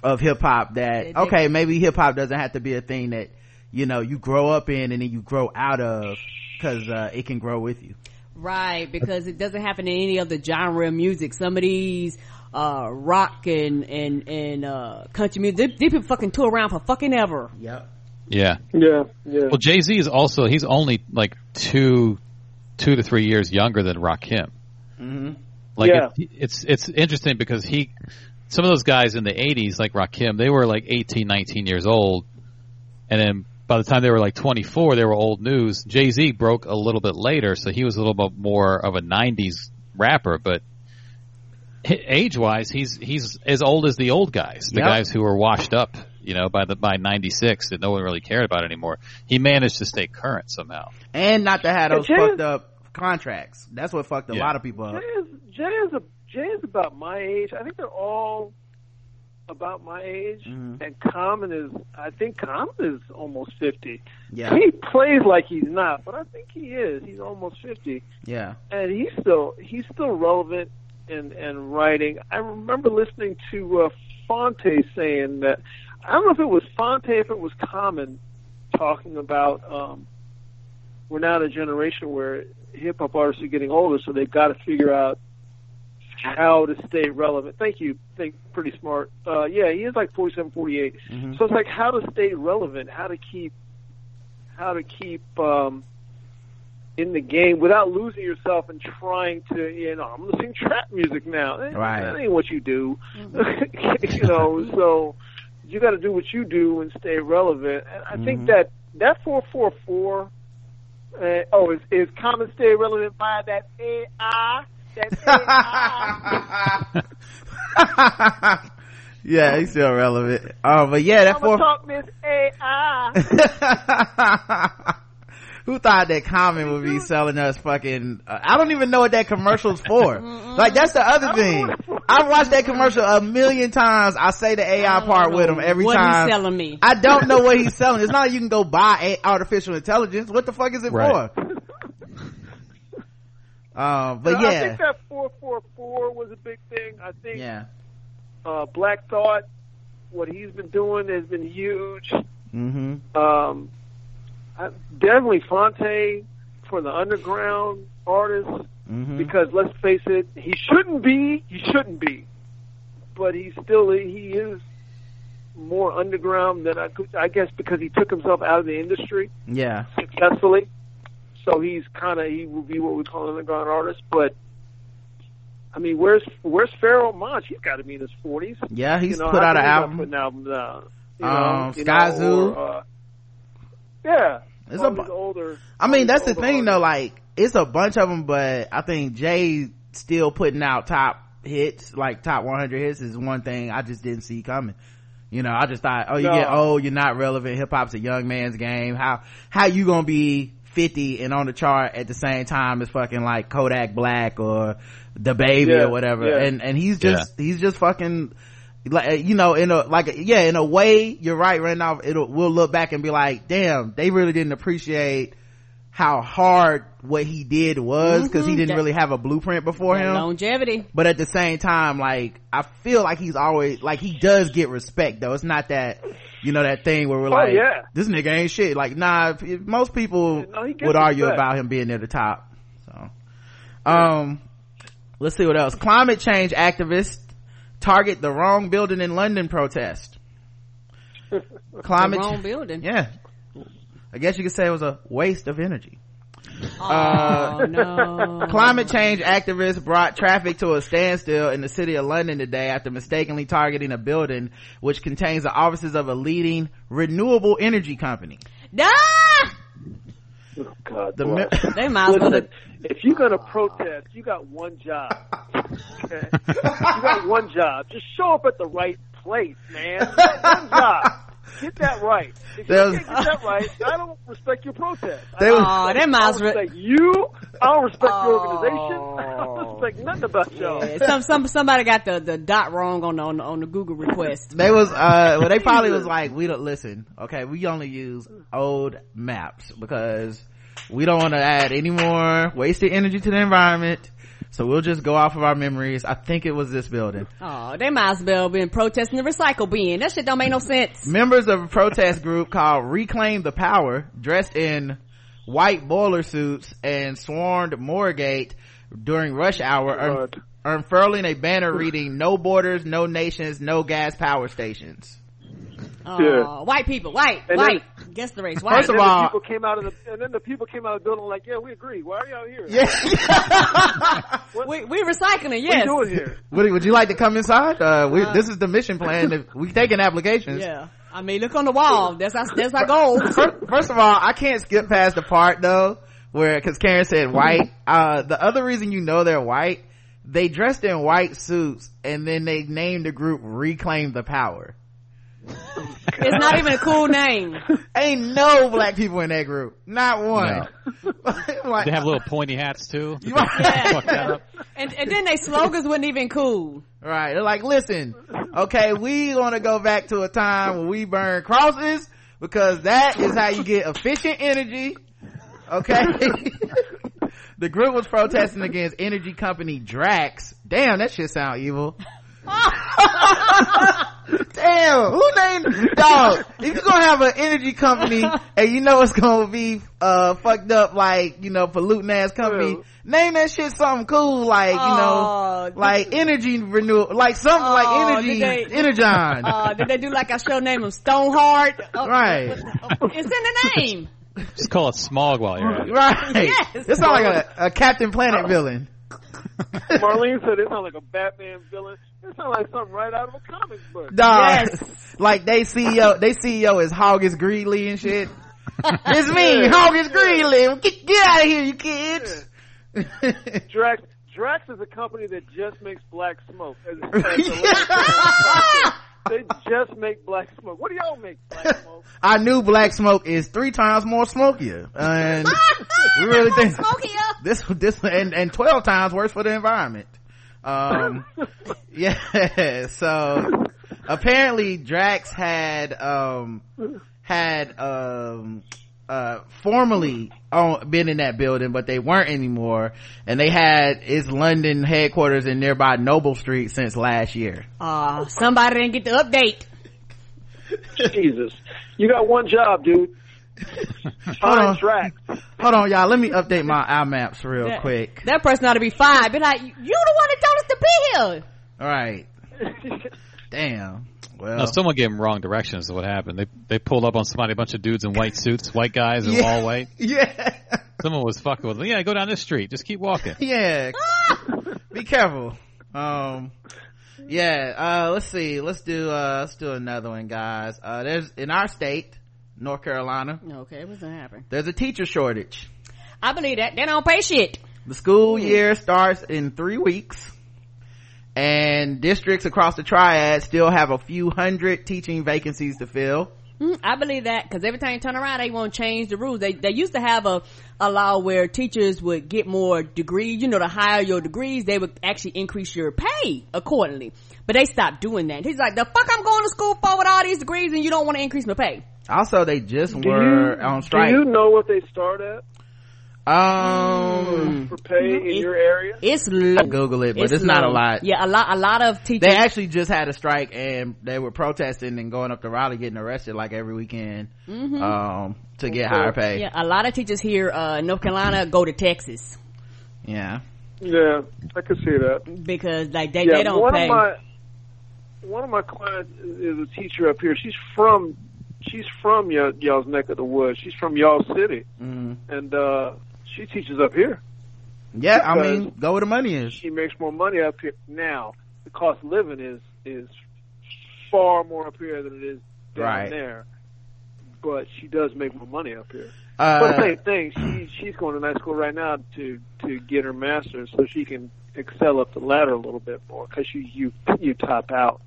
of hip hop that okay maybe hip hop doesn't have to be a thing that you know you grow up in and then you grow out of because uh, it can grow with you Right, because it doesn't happen in any other genre of music. Some of these, uh, rock and, and, and, uh, country music, they, they people fucking tour around for fucking ever. yep Yeah. Yeah, yeah. Well, Jay Z is also he's only like two, two to three years younger than Rakim. mm-hmm. Like Yeah. it, it's it's interesting because he, some of those guys in the '80s like Rakim, they were like 18, 19 years old, and then by the time they were like 24, they were old news. Jay Z broke a little bit later, so he was a little bit more of a '90s rapper, but age wise, he's he's as old as the old guys, the Yep. guys who were washed up, you know, by the by '96 that no one really cared about anymore. He managed to stay current somehow. and not to have those Jay- fucked up contracts. That's what fucked a Yeah. lot of people Jay up. is Jay is a Jay is about my age. I think they're all about my age. Mhm. And Common is I think Common is almost fifty. Yeah, He plays like he's not, but I think he is. He's almost fifty. yeah, and he's still he's still relevant in in writing. I remember listening to uh, Phonte saying that I don't know if it was Phonte, if it was Common, talking about um, we're now in a generation where hip hop artists are getting older, so they've got to figure out how to stay relevant. Thank you. Think pretty smart. Uh, yeah, he is like 47, 48. Mhm. So it's like how to stay relevant, how to keep, how to keep um, in the game without losing yourself and trying to, you know, I'm listening to trap music now. Eh, Right. That ain't what you do. you know, so you got to do what you do and stay relevant. And I think Mhm. that that 4:44. Uh, oh, is is common stay relevant by that AI? That AI. yeah, he's still relevant. Oh, but yeah, that I'm four. talk this AI. Who thought that Common would be selling us fucking? Uh, I don't even know what that commercial's for. like that's the other don't thing. what it's for. I've watched that commercial a million times. I say the AI part with him every what time. What he's selling me. I don't know what he's selling. It's not like you can go buy a- artificial intelligence. What the fuck is it Right. for? Um, but I yeah, think that 4:44 was a big thing. I think yeah. uh, Black Thought, what he's been doing has been huge. hmm Um, I, definitely Phonte for the underground artists hmm because let's face it, he shouldn't be. He shouldn't be, but he still he is more underground than I could. I guess because he took himself out of the industry Yeah. successfully. So he's kind of he will be what we call an underground artist. But I mean, where's where's Pharoahe Monch? He's got to be in his forties. Yeah, he's you know, put out an album. Putting out. You Um, know, you Sky know, Zoo. or, uh, yeah, It's a bu- older. I mean, that's the thing though. Like, it's a bunch of them, but I think Jay still putting out top hits, like top 100 hits, is one thing I just didn't see coming. You know, I just thought, oh, you No. get old, you're not relevant. Hip hop's a young man's game. How how you gonna be 50 and on the chart at the same time as fucking like Kodak Black or DaBaby Yeah, or whatever? yeah. And and he's just he's just fucking like you know in a like yeah in a way you're right right now it'll we'll look back and be like damn they really didn't appreciate how hard what he did was because he Mhm. didn't That- really have a blueprint before him longevity. but at the same time like i feel like he's always like he does get respect though it's not that you know that thing where we're Oh, like yeah. this nigga ain't shit. Like nah if, if most people No, would argue respect. about him being near the top so. Um let's see what else. Climate change activists target the wrong building in london protest. Climate the cha- wrong building. yeah. I guess you could say it was a waste of energy Oh no. Climate change activists brought traffic to a standstill in the city of London today after mistakenly targeting a building which contains the offices of a leading renewable energy company. Ah! Oh, God, The boy. mi- They might as well. If you're gonna protest, you got one job. Okay? you got one job. Just show up at the right place, man. One job. Get that right. If you was- can't get that right, I don't respect your protest. They I was- don't Aw, respect- they might I as don't well- respect you. I don't respect your Oh. organization. I don't respect nothing about y'all. Yeah, some some somebody got the the dot wrong on the on the, on the Google request. They was uh well they probably was like we don't listen okay we only use old maps because we don't want to add any more wasted energy to the environment so we'll just go off of our memories I think it was this building Oh, they might as well been protesting the recycle bin. That shit don't make no sense. members of a protest group called Reclaim the Power dressed in white boiler suits and swarmed Moorgate during rush hour un- unfurling a banner reading no borders no nations no gas power stations Oh, Yeah. white people, white, And white. Guess the race, white. First of all- the people came out of the and then the people came out of the building like, yeah, we agree. Why are y'all here? yeah we we recycling, What yes. are you doing here? Would, would you like to come inside? Uh, we, this is the mission plan. If we taking applications. Yeah. I mean, look on the wall. That's our, that's our goal. First, first of all, I can't skip past the part though where, cause Karen said white. Uh, the other reason you know they're white, they dressed in white suits and then they named the group Reclaim the Power. It's not even a cool name. Ain't no black people in that group. Not one. like, They have little pointy hats too. You right. Fuck. And and then they slogans wasn't even cool. Right. They're like, listen, okay, we want to go back to a time when we burn crosses because that is how you get efficient energy. Okay. the group was protesting against energy company Drax. Damn, that shit sound evil. Damn, who named dog? If you're gonna have an energy company and you know it's gonna be uh fucked up like, you know, polluting ass company, Yeah. name that shit something cool like, you know, Oh, like energy renewal, like something Oh, like energy, they- energon. Uh, did they do like our show name of Stoneheart? Uh, Right. It's in the name. Just call it smog while you're at it. right. Yes. It sounds like a, a Captain Planet villain. Marlene said it sounds like a Batman villain. It sounds like something right out of a comic book. Dog. Yes. like they CEO, they CEO is Hoggish Greedly and shit. it's me, Hoggish Greedly. Get, get out of here, you kids. Drax Drax is a company that just makes black smoke. As, as a they just make black smoke. What do y'all make black smoke? I knew black smoke is three times more smokier. And we really think Smokier. this, this, and, and 12 times worse for the environment. Um, yeah, so apparently Drax had, um, had, um, uh, formerly on, been in that building, but they weren't anymore. And they had its London headquarters in nearby Noble Street since last year. Uh, somebody didn't get the update. Jesus, you got one job, dude. Hold on. track. Hold on, y'all. Let me update my eye maps real That- quick. That person ought to be fired. Be like, you the one that told us to be here. All right. Damn. Well, No, someone gave them wrong directions. Is what happened. They they pulled up on somebody, a bunch of dudes in white suits, white guys, and Yeah. all white. yeah. Someone was fucking with them. Yeah, go down this street. Just keep walking. yeah. Be careful. Um, yeah. Uh, let's see. Let's do. Uh, let's do another one, guys. Uh, there's in our state, North Carolina. Okay, what's gonna happen? There's a teacher shortage. I believe that. They don't pay shit. The school year starts in three weeks. And districts across the triad still have a few hundred teaching vacancies to fill. Mm, I believe that because every time you turn around, they want to change the rules. They they used to have a a law where teachers would get more degrees. You know, the higher your degrees, they would actually increase your pay accordingly. But they stopped doing that. He's like, the fuck I'm going to school for with all these degrees and you don't want to increase my pay. Also, they just Do were you, on strike. do you know what they start at um, for pay in It- your area? It's low. Google it, but it's, not a lot. Yeah, a lot. A lot of teachers. They actually just had a strike and they were protesting and going up to Raleigh getting arrested like every weekend, um, to get higher pay. Mm-hmm. yeah, a lot of teachers here, uh, in North Carolina, go to Texas Yeah. Yeah, I could see that. because like they, yeah, they don't one pay. of my one of my clients is a teacher up here. She's from she's from y'all, y'all's neck of the woods. She's from y'all city, Mm. and uh she teaches up here. Yeah, I mean, go where the money is. She makes more money up here now. The cost of living is is far more up here than it is down Right. there. But she does make more money up here. But Uh, same thing. She she's going to night school right now to to get her master's so she can excel up the ladder a little bit more because you you you top out.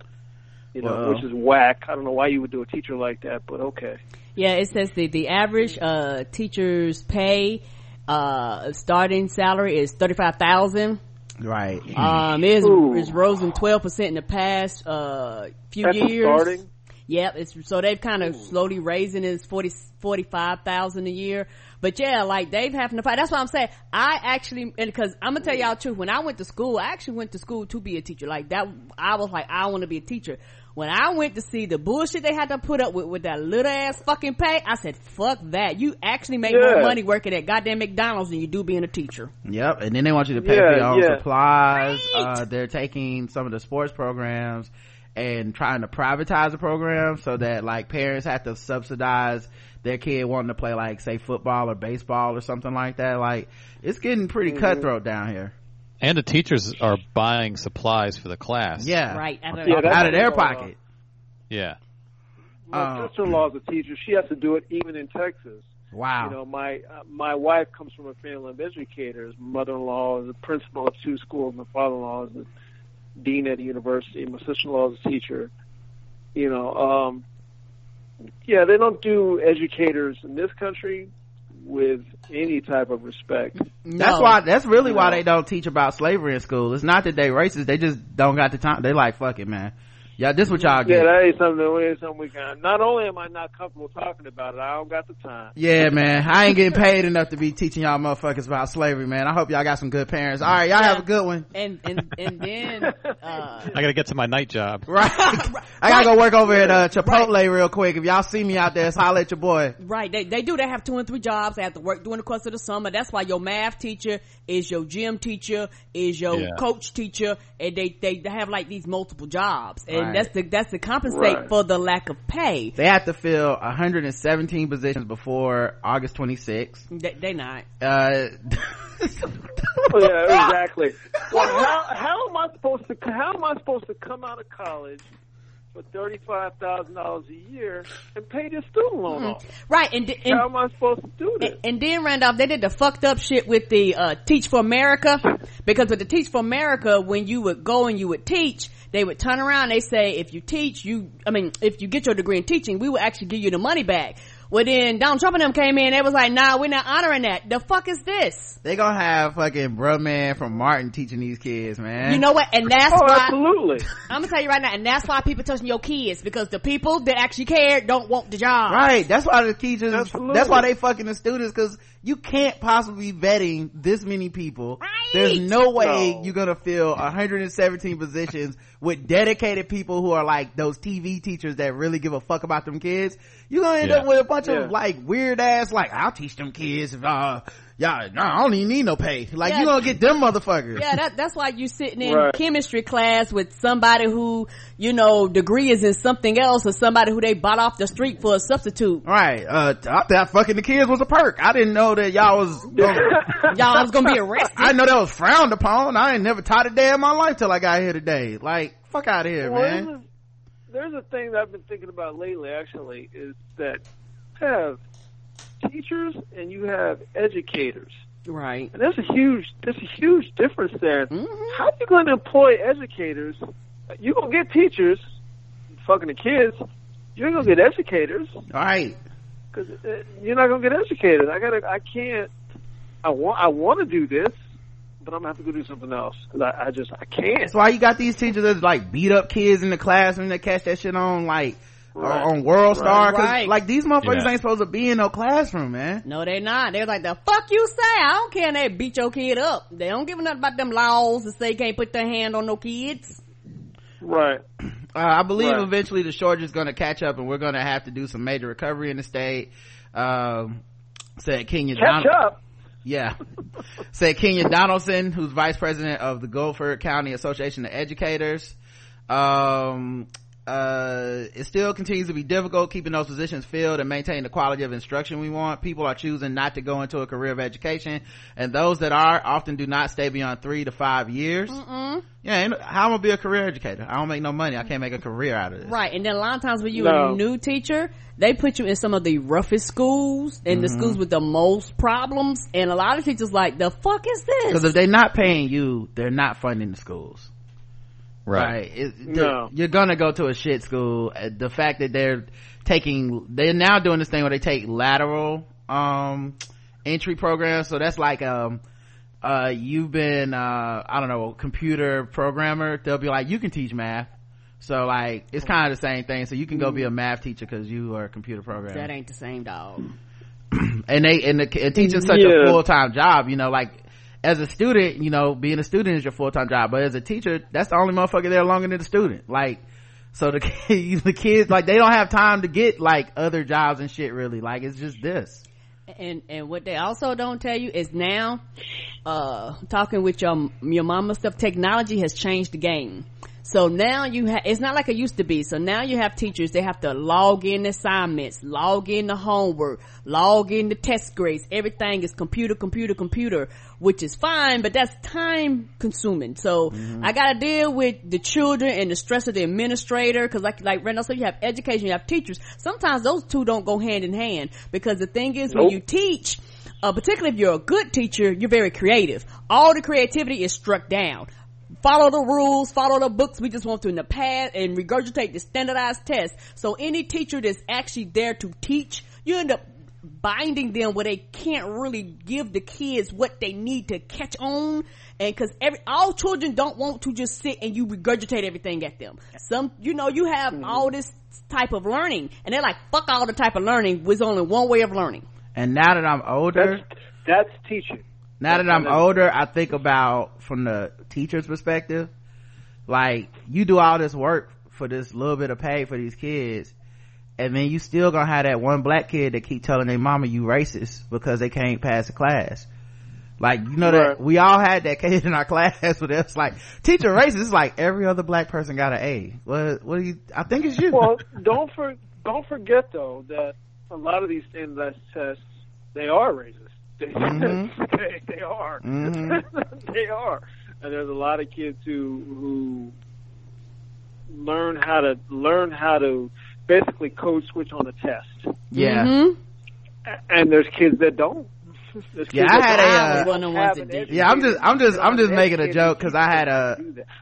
You know, Well. which is whack. I don't know why you would do a teacher like that, but okay. Yeah, it says the, the average, uh, teacher's pay, uh, starting salary is 35000 right. Um, it's, Ooh. it's risen 12% in the past, uh, few That's years. starting. Yep, it's so they've kind of slowly raising it. It's 40, 45,000 a year. But yeah, like they've having to fight. That's what I'm saying. I actually, and cause I'm gonna tell y'all the truth. When I went to school, I actually went to school to be a teacher. Like that, I was like, I want to be a teacher. When I went to see the bullshit they had to put up with, with that little ass fucking pay, I said, fuck that. You actually make more money working at goddamn McDonald's than you do being a teacher. Yep, and then they want you to pay for your own yeah. supplies. Uh, they're taking some of the sports programs and trying to privatize the program so that like parents have to subsidize their kid wanting to play like say football or baseball or something like that. Like it's getting pretty Mm-hmm. cutthroat down here. And the teachers are buying supplies for the class. Yeah, Right. I don't Yeah, out of their uh, pocket. Yeah. My Uh, sister-in-law's a teacher. She has to do it even in Texas. Wow. You know, my uh, my wife comes from a family of educators. Mother-in-law is a principal of two schools. My father-in-law is a dean at a university. My sister-in-law is a teacher. You know, um, yeah, they don't do educators in this country with any type of respect. That's why. That's really why No. they don't teach about slavery in school. It's not that they racist. They just don't got the time. They like fuck it, man. Yeah, this what y'all get. Yeah, that ain't something. That ain't something we can. Not only am I not comfortable talking about it, I don't got the time. Yeah, man. I ain't getting paid enough to be teaching y'all motherfuckers about slavery, man. I hope y'all got some good parents. All right, y'all have a good one. And, and, and then, uh, I gotta get to my night job. Right. I gotta go work over at uh, Chipotle real quick. If y'all see me out there, it's holler at your boy. Right, they they do. They have two and three jobs. They have to work during the course of the summer. That's why your math teacher is your gym teacher, is your Yeah. coach teacher, and they they have like these multiple jobs, and Right. that's the that's to compensate Right. for the lack of pay. They have to fill 117 positions before August 26th. They, they not. Uh, Oh, yeah, exactly. Well, how how am I supposed to how am I supposed to come out of college for thirty five thousand dollars a year and pay this student loan off? Right, and and, How am I supposed to do this? And, and then Randolph, they did the fucked up shit with the uh, Teach for America because with the Teach for America, when you would go and you would teach, they would turn around. They say if you teach, you I mean, if you get your degree in teaching, we will actually give you the money back. Well, then Donald Trump and them came in. They was like, "Nah, we're not honoring that. The fuck is this? they gonna have fucking bro man from Martin teaching these kids, man. You know what? And that's oh, why absolutely. I'm gonna tell you right now. And that's why people touching your kids because the people that actually care don't want the job. Right. That's why the teachers, Absolutely. that's why they fucking the students cause you can't possibly be vetting this many people. Right. There's no way No. you're gonna fill 117 positions with dedicated people who are like those TV teachers that really give a fuck about them kids. You're gonna end Yeah. up with a bunch Yeah. of like weird ass like, I'll teach them kids uh, yeah, no, I don't even need no pay. Like Yeah. you gonna get them motherfuckers. Yeah, that, that's why you sitting in Right. chemistry class with somebody who, you know, degree is in something else or somebody who they bought off the street for a substitute. Right. Uh, I thought fucking the kids was a perk. I didn't know that y'all was gonna, Y'all was gonna be arrested. I didn't know that was frowned upon. I ain't never taught a day in my life till I got here today. Like, fuck out of here, Well, man. there's a, there's a thing that I've been thinking about lately. Actually, is that you have teachers and you have educators, Right. and there's a huge there's a huge difference there. Mhm. How are you going to employ educators? You're gonna get teachers, fucking the kids. You ain't gonna get educators All right. because you're not gonna get educated. I gotta. I can't. I want. I want to do this, but I'm gonna have to go do something else because I, I just I can't. That's why you got these teachers that like beat up kids in the classroom that catch that shit on like, Right. on World Star. Cause Right. like these motherfuckers Yeah. ain't supposed to be in no classroom, man. No, they not. They're like, the fuck you say? I don't care. And they beat your kid up. They don't give a nothing about them laws that say you can't put their hand on no kids. Right. Uh, I believe Right. eventually the shortage is going to catch up and we're going to have to do some major recovery in the state. Um, said Kenya Catch Donald- up. Yeah. Said Kenya Donaldson, who's vice president of the Guilford County Association of Educators. Um, uh, it still continues to be difficult keeping those positions filled and maintaining the quality of instruction we want. People are choosing not to go into a career of education, and those that are often do not stay beyond three to five years. Mm-mm. Yeah, ain't- how am I gonna be a career educator? I don't make no money. I can't make a career out of this. Right. And then a lot of times when you're No. a new teacher, they put you in some of the roughest schools and the Mm-hmm. schools with the most problems. And a lot of teachers like, the fuck is this? Because if they're not paying you, they're not funding the schools. Right. It- No. You're gonna go to a shit school. Uh, The fact that they're taking, they're now doing this thing where they take lateral, um, entry programs. So that's like, um, uh, you've been, uh, I don't know, a computer programmer. They'll be like, you can teach math. So like, it's kind of the same thing. So you can go be a math teacher because you are a computer programmer that ain't the same dog. and they and, the, and teaching such Yeah. a full-time job you know like as a student you know being a student is your full-time job but as a teacher that's the only motherfucker there longer than the student like so the the kids like they don't have time to get like other jobs and shit really like it's just this And, and what they also don't tell you is now, uh, talking with your, your mama stuff, technology has changed the game. So now you have, it's not like it used to be. So now you have teachers, they have to log in assignments, log in the homework, log in the test grades. Everything is computer, computer, computer, which is fine, but that's time consuming. So I gotta deal with the children and the stress of the administrator. Cause like, like Randall said, you have education, you have teachers. Sometimes those two don't go hand in hand because the thing is when you teach, uh, particularly if you're a good teacher, you're very creative. All the creativity is struck down. Follow the rules, follow the books we just want to in the past and regurgitate the standardized test. So any teacher that's actually there to teach, you end up binding them where they can't really give the kids what they need to catch on. And cause every, all children don't want to just sit and you regurgitate everything at them. Some, you know, you have mm-hmm. all this type of learning and they're like, fuck all the type of learning. was only one way of learning. and now that i'm older That's that's teaching. now that i'm That's- older i think about from the teacher's perspective like you do all this work for this little bit of pay for these kids and then you still gonna have that one black kid that keep telling their mama you racist because they can't pass the class like you know that we all had that kid in our class where it's like teacher racist it's like every other black person got an a what what do you i think it's you Well, don't for don't forget though that a lot of these standardized tests they are racist. They, Mhm. they, they are. Mhm. they are. And there's a lot of kids who who learn how to learn how to basically code switch on a test. yeah Mhm. And there's kids that don't. There's Yeah, I had don't a, I was uh, one of the ones that did. Yeah, I'm just- I'm just- I'm just making a joke because I had a-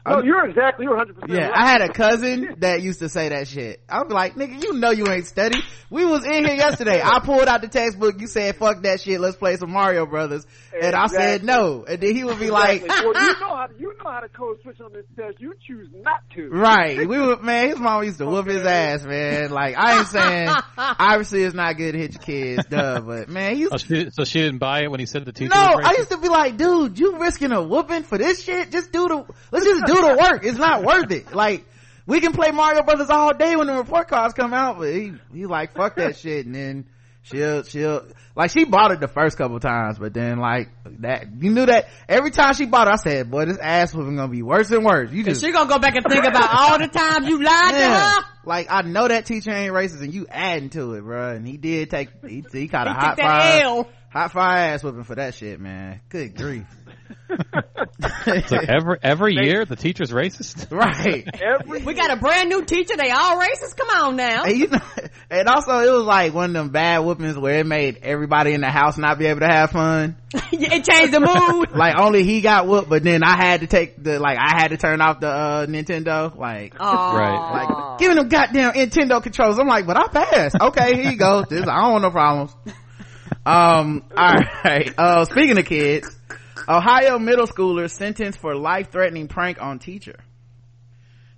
No, you're exactly you're 100. percent Yeah, I had a cousin that used to say that shit. I'm like, nigga, you know you ain't study. We was in here yesterday. I pulled out the textbook. You said, fuck that shit. Let's play some Mario Brothers. And I said no. And then he would be like, well, you know how to, you know how to code switch on this test. You choose not to. right. We were, man, his mom used to whoop his ass, man. Like, I ain't saying, obviously it's not good to hit your kids, duh, but man, he's, Oh, she, so she didn't buy it when he said the teacher. no, I used to be like, dude, you risking a whooping for this shit? Just do the, let's just do the work. It's not worth it. Like, we can play Mario Brothers all day when the report cards come out, but he, he like, fuck that shit. And then she'll, she'll, like, she bought it the first couple times, but then like, that, you knew that every time she bought it, I said, boy, this ass whooping gonna be worse and worse. You Cause just, she gonna go back and think about all the times you lied to her. Like, I know that teacher ain't racist and you adding to it, bro. And he did take, he, he caught a He hot took that fire. L. Hot fire ass whooping for that shit, man. Good grief. It's like every every year the teacher's racist. right. Every We got a brand new teacher. They all racist. Come on now. And, you know, and also it was like one of them bad whoopings where it made everybody in the house not be able to have fun. it changed the mood. Like only he got whooped, but then I had to take the, like I had to turn off the, uh, Nintendo. Like, right. like giving them goddamn Nintendo controls. I'm like, but I passed. Okay, here you go. This, I don't want no problems. Um, alright. Uh, speaking of kids, Ohio middle schooler sentenced for life-threatening prank on teacher.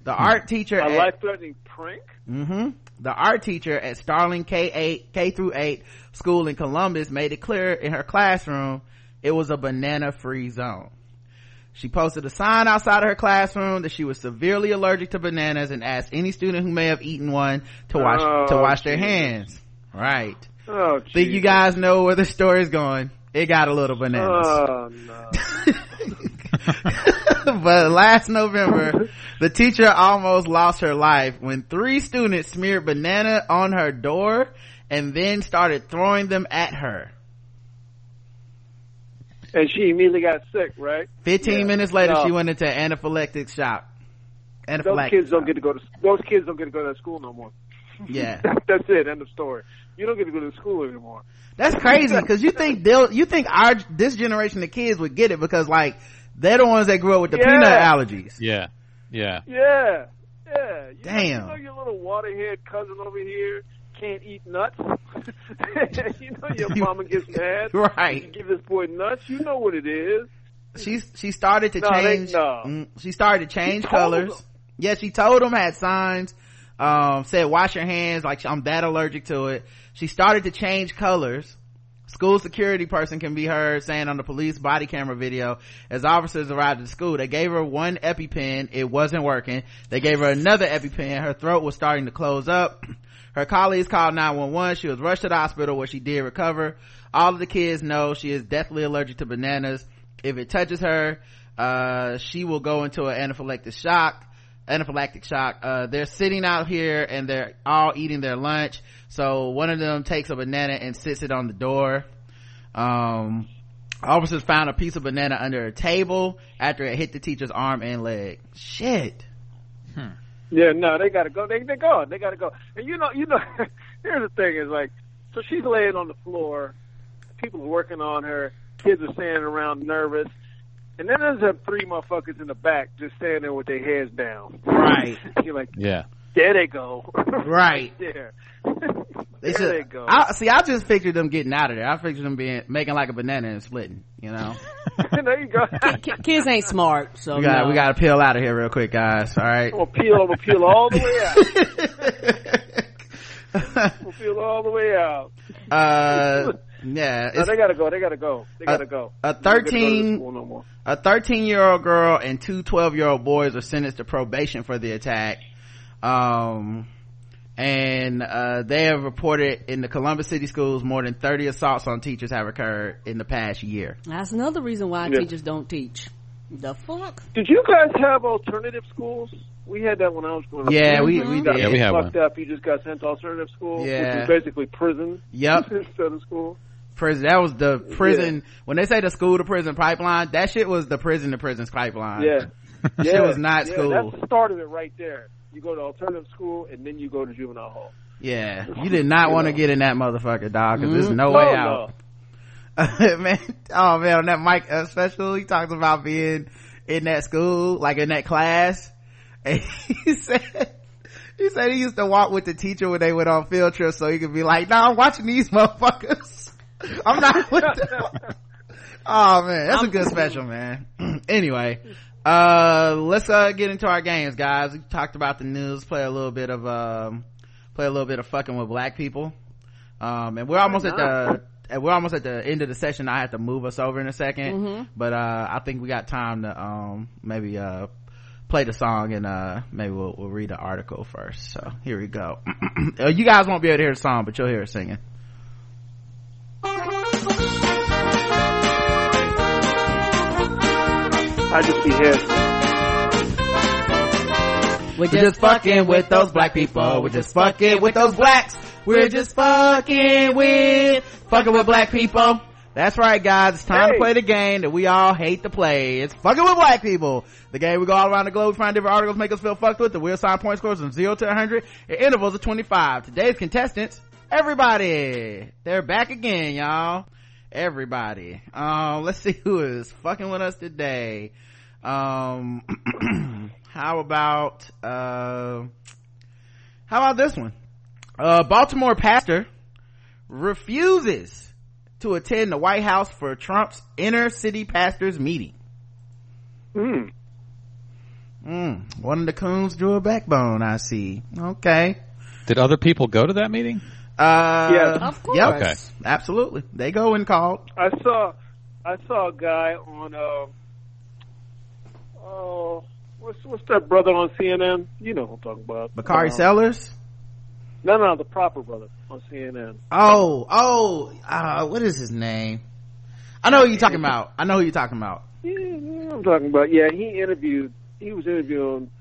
The art teacher a life-threatening prank. Mm-hmm. The art teacher at Starling K eight K through eight school in Columbus made it clear in her classroom it was a banana free zone. She posted a sign outside of her classroom that she was severely allergic to bananas and asked any student who may have eaten one to wash to Oh, wash their hands. Right. Oh, Think you guys know where the story's going? It got a little bananas. Oh no. but last November, the teacher almost lost her life when three students smeared banana on her door and then started throwing them at her. And she immediately got sick, right? 15 Yeah. minutes later, No. she went into anaphylactic shock. Those Anaphylactic kids don't get to go to those kids don't get to go to that school no more. Yeah. That's it. End of story. You don't get to go to school anymore. That's crazy because you think they'll, you think our, this generation of kids would get it because like, they're the ones that grew up with the Yeah. peanut allergies. Yeah. Yeah. Yeah, yeah. You Damn. Know, you know your little waterhead cousin over here can't eat nuts. you know your mama gets mad. Right. You give this boy nuts. You know what it is. She, she started to No, they- change, no. mm, she started to change told colors. them. Yeah, she told them had signs, um, said wash your hands, like I'm that allergic to it. She started to change colors. School security person can be heard saying on the police body camera video as officers arrived at school. They gave her one EpiPen. It wasn't working. They gave her another EpiPen. Her throat was starting to close up. Her colleagues called 911. She was rushed to the hospital where she did recover. All of the kids know she is deathly allergic to bananas. If it touches her, uh, she will go into an anaphylactic shock anaphylactic shock. Uh, they're sitting out here and they're all eating their lunch. So one of them takes a banana and sits it on the door. Um, officers found a piece of banana under a table after it hit the teacher's arm and leg. Shit. Yeah, no, they gotta go. They they go. They gotta go. And you know, you know. here's the thing: is like, so she's laying on the floor. People are working on her. Kids are standing around nervous. And then there's them three motherfuckers in the back just standing there with their heads down. Right. You're like, Yeah. there they go. Right. there. They there should- they go. I, see, I just pictured them getting out of there. I pictured them being, making like a banana and splitting, you know? there you go. Kids ain't smart, so We got, no. we got to peel out of here real quick, guys. All right. We'll peel, we'll peel all the way out. We'll peel all the way out. uh, yeah. No, they gotta go. They gotta go. They gotta go. a They don't get to go to 13 school no more. a 13 year old girl and two 12 year old boys are sentenced to probation for the attack um and uh, they have reported in the columbus city schools more than 30 assaults on teachers have occurred in the past year That's another reason why Yeah. teachers don't teach. The fuck? Did you guys have alternative schools? We had that when I was growing up. Yeah, we- we got did. Yeah, we had fucked up. You just got sent to alternative school, Yeah. which is basically prison Yep. instead of school. prison that was the prison when they say the school to prison pipeline that shit was the prison to prison pipeline Yeah, That yeah, shit was not yeah, school That's the start of it right there. You go to alternative school and then you go to juvenile hall. yeah you did not want to get in that motherfucker dog because there's no No, way no. out man oh man on that mike uh, special he talks about being in that school like in that class and he said he said he used to walk with the teacher when they went on field trips so he could be like no i'm watching these motherfuckers. I'm not with them. Oh man that's a good special man. Anyway uh let's uh get into our games guys. We talked about the news play a little bit of um play a little bit of fucking with black people. Um and we're almost at the and we're almost at the end of the session. I have to move us over in a 2nd but uh i think we got time to um maybe uh play the song and uh maybe we'll, we'll read the article first so here we go Uh, you guys won't be able to hear the song but you'll hear it singing I just be here. We're We're just fucking with those black people. We're just fucking with those blacks. We're just fucking with, fucking with black people. That's right, guys. It's time to play the game that we all hate to play. It's fucking with black people. The game we go all around the globe, find different articles, make us feel fucked with. The wheel sign point scores from 0 to 100 in intervals of 25. Today's contestants, everybody. They're back again, y'all. Everybody. Um, let's see who is fucking with us today. Um, how about, uh, how about this one? Uh, Baltimore pastor refuses to attend the White House for Trump's inner city pastors meeting. Mm. Mm, one of the coons drew a backbone, I see. Okay. Did other people go to that meeting? Uh, Yes. Of course. Yep. Okay. Absolutely. They go and called. I saw, I saw a guy on, uh, oh, what's what's that brother on CNN? You know who I'm talking about. Bakari Um, Sellers. No, no, the proper brother on CNN. Oh, oh, uh, what is his name? I know who you're talking about. I know who you're talking about. Yeah, yeah, I'm talking about. Yeah, he interviewed. He was interviewing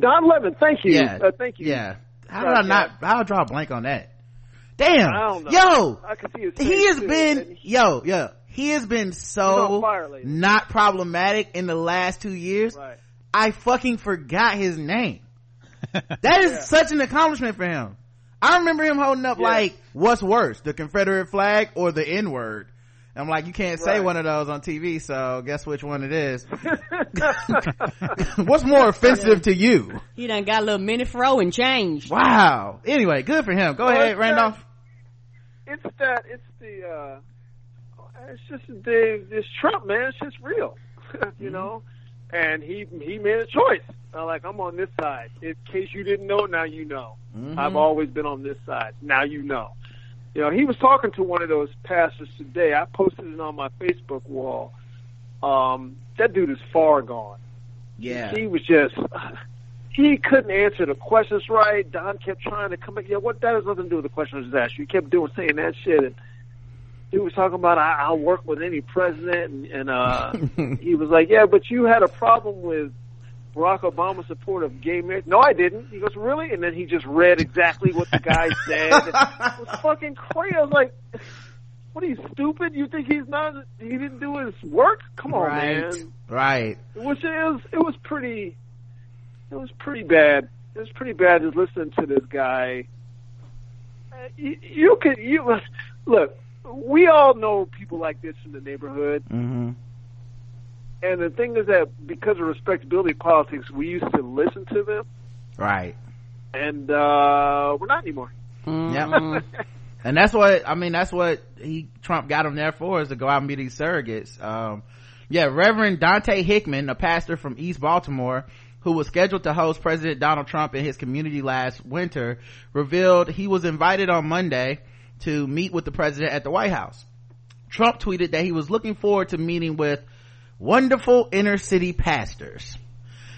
Don Lemon. Thank you. Yeah. Uh, thank you. Yeah. How did I not, how did I draw a blank on that? Damn. I don't know. Yo, I can see his he has too, been, he- yo, yo, he has been so on fire lately. not problematic in the last two years. Right. I fucking forgot his name. That is such an accomplishment for him. I remember him holding up Yeah. like, like, what's worse, the Confederate flag or the N word? I'm like, you can't say Right. one of those on TV, so guess which one it is. what's more offensive to you? He done got a little mini fro and changed. Wow. Anyway, good for him. Go Well, ahead, it's Randolph. it's that. It's the. uh It's just the this Trump man. It's just real, Mm-hmm. you know. And he he made a choice. Uh, like I'm on this side. In case you didn't know, now you know. Mhm. I've always been on this side. Now you know. You know, he was talking to one of those pastors today. I posted it on my Facebook wall. Um, that dude is far gone. Yeah. He was just he couldn't answer the questions right. Don kept trying to come back. Yeah, what that has nothing to do with the questions asked you. He kept doing saying that shit and he was talking about I, I'll work with any president and, and uh he was like, Yeah, but you had a problem with Barack Obama's support of gay marriage. No, I didn't. He goes, Really? And then he just read exactly what the guy said. it was fucking crazy. I was like what are you stupid? You think he's not? He didn't do his work? Come on, right. man. Right. Which it was it was pretty it was pretty bad. It was pretty bad just listening to this guy. Uh, You, you could you look. We all know people like this in the neighborhood, hmm and the thing is that because of respectability politics, we used to listen to them, Right. and uh we're not anymore. Mm-mm. And that's what, I mean, that's what he, Trump got him there for is to go out and be these surrogates. Um, yeah, Reverend Donte Hickman, a pastor from East Baltimore, who was scheduled to host President Donald Trump in his community last winter, revealed he was invited on Monday to meet with the president at the White House. Trump tweeted that he was looking forward to meeting with wonderful inner city pastors.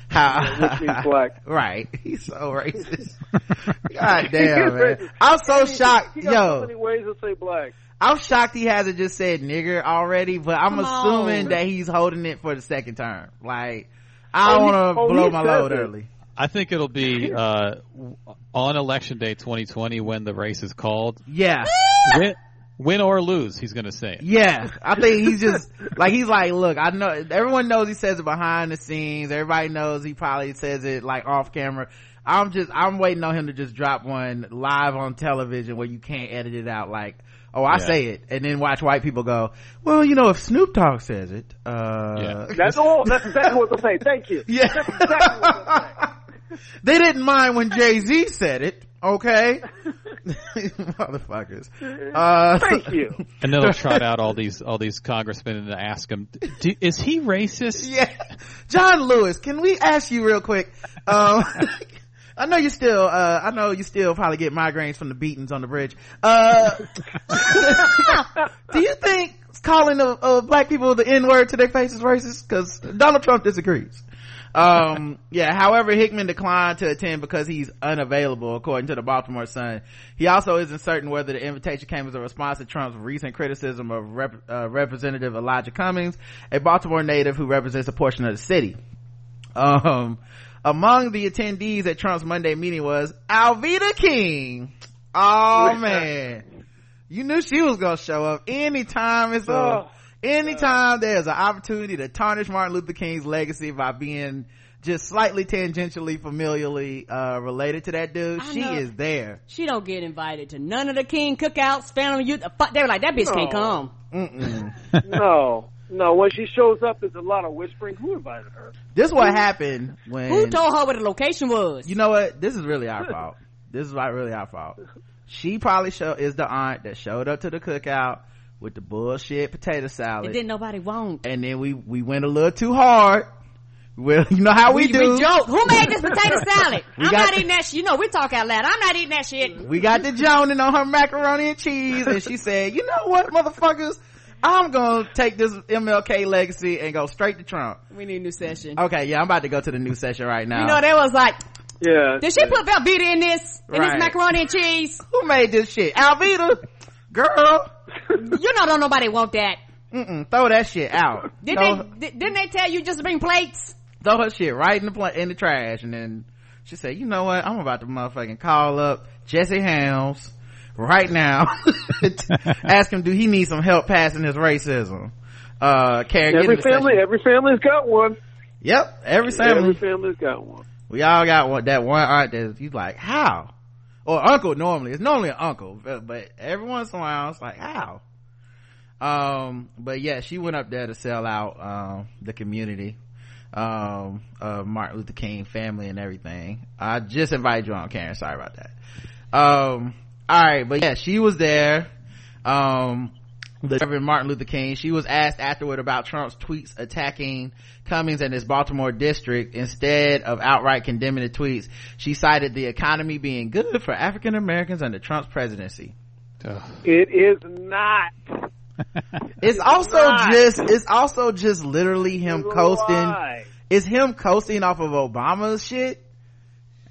How, which means black. right. He's so racist. God damn, man. I'm so shocked. He got so Yo, many ways to say black. I'm shocked he hasn't just said nigger already, but I'm Come assuming on. that he's holding it for the second term. Like, I Oh, don't he- want to oh, blow my load it. early. I think it'll be uh, w- on election day 2020 when the race is called. Yeah. Win, win or lose, he's going to say it. Yeah. I think he's just, like, he's like, look, I know, everyone knows he says it behind the scenes. Everybody knows he probably says it, like, off camera. I'm just, I'm waiting on him to just drop one live on television where you can't edit it out like, oh, I Yeah. say it. And then watch white people go, well, you know, if Snoop Dogg says it, uh, Yeah. That's all. That's exactly what they'll say. Thank you. Yeah. That's exactly what they'll say. they didn't mind when Jay-Z said it, okay? Motherfuckers. Uh, Thank you. And they'll trot out all these all these congressmen and ask them, Do, "Is he racist?" Yeah. John Lewis, can we ask you real quick? Um, I know you still, uh, I know you still probably get migraines from the beatings on the bridge. Uh, do you think calling uh, black people the N-word to their faces is racist? Cause Donald Trump disagrees. Um, yeah, however, Hickman declined to attend because he's unavailable, according to the Baltimore Sun. He also isn't certain whether the invitation came as a response to Trump's recent criticism of Rep- uh, Representative Elijah Cummings, a Baltimore native who represents a portion of the city. Um, among the attendees at Trump's Monday meeting was Alveda King. Oh man. You knew she was gonna show up anytime it's a, Oh. Anytime there's an opportunity to tarnish Martin Luther King's legacy by being just slightly tangentially familiarly, uh, related to that dude. I she know. is there. She don't get invited to none of the King cookouts, family youth. the fuck- They were like, that bitch can't come. Mm-mm. No, no. When she shows up, there's a lot of whispering. Who invited her? this is what happened when Who told her where the location was? you know what this is really our fault this is like really our fault she probably show is the aunt that showed up to the cookout with the bullshit potato It salad didn't nobody want. and then we we went a little too hard well you know how we, do We joke. Who made this potato salad? We I'm got- not eating that shit. You know, we talk out loud. I'm not eating that shit. we got the joning on her macaroni and cheese and she said you know what motherfuckers i'm gonna take this mlk legacy and go straight to trump We need a new session. okay yeah i'm about to go to the new session right now You know, they was like, Yeah. did she put Velveeta in this? In Right. this macaroni and cheese? who made this shit Alveda girl You know, don't nobody want that. Mm-mm, throw that shit out Didn't Throw- they, di- didn't they tell you just to bring plates? throw her shit right in the pla- in the trash and then She said, you know what? I'm about to motherfucking call up Jesse Helms right now. Ask him, do he need some help passing his racism? Uh, Karen, Every family, session. every family's got one. Yep, every family. Every family's got one. We all got one, that one aunt that you like, how? Or uncle normally. It's normally an uncle, but, but every once in a while it's like, how? Um, but yeah, she went up there to sell out, um, the community, um, Martin Luther King family and everything. I just invited you on, Karen. Sorry about that. Um, alright, but yeah, she was there. Um, the Reverend Martin Luther King. She was asked afterward about Trump's tweets attacking Cummings and his Baltimore district. Instead of outright condemning the tweets, she cited the economy being good for African Americans under Trump's presidency. Ugh. It is not. It's also not. just, it's also just literally him It's coasting. lie. It's him coasting off of Obama's shit.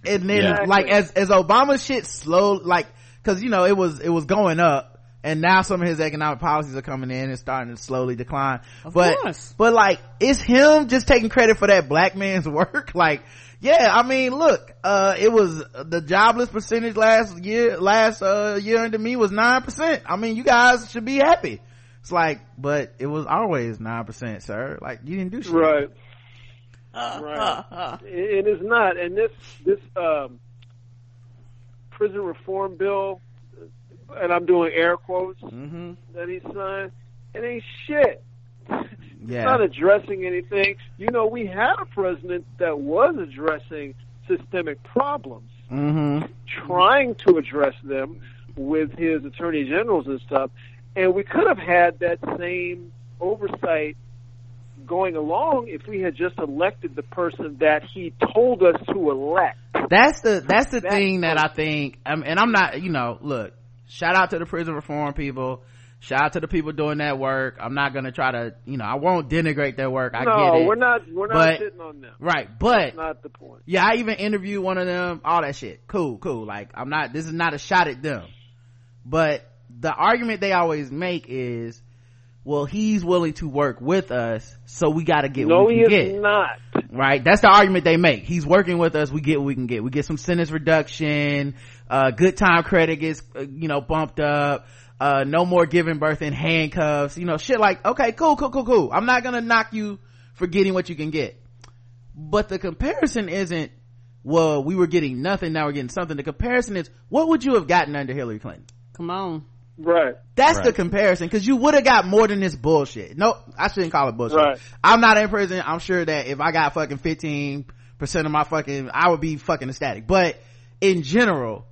And then Yeah. like as, as Obama's shit slow, like, cause you know, it was, it was going up. And now some of his economic policies are coming in and starting to slowly decline. Of but, course. but like, it's him just taking credit for that black man's work. Like, yeah, I mean, look, uh, it was the jobless percentage last year, last, uh, year under me was 9%. I mean, you guys should be happy. It's like, but it was always 9%, sir. Like, you didn't do shit. Right. Uh, Right. uh, uh. It it is not. And this this um, prison reform bill, and I'm doing air quotes hmm that he signed, it ain't shit. Yeah. It's not addressing anything. You know, we had a president that was addressing systemic problems, hmm trying to address them with his attorney generals and stuff, and we could have had that same oversight going along if we had just elected the person that he told us to elect. That's the that's the That's thing that I think. Um, and I'm not, you know, look. Shout out to the prison reform people. Shout out to the people doing that work. I'm not gonna try to, you know, I won't denigrate their work. I no, get it. we're not. We're not But- sitting on them. right, but That's not the point. yeah, I even interviewed one of them. All that shit. Cool, cool. Like I'm not. This is not a shot at them. But the argument they always make is, well, he's willing to work with us, so we got to get no, what we he can is get. not. right that's the argument they make he's working with us we get what we can get we get some sentence reduction uh good time credit gets uh, you know bumped up uh no more giving birth in handcuffs you know shit like okay cool cool cool cool i'm not gonna knock you for getting what you can get but the comparison isn't well we were getting nothing now we're getting something the comparison is what would you have gotten under hillary clinton Come on. Right. that's the comparison because you would have got more than this bullshit. No, I shouldn't call it bullshit. Right. I'm not in prison. I'm sure that if I got fucking 15% of my fucking, I would be fucking ecstatic. But in general,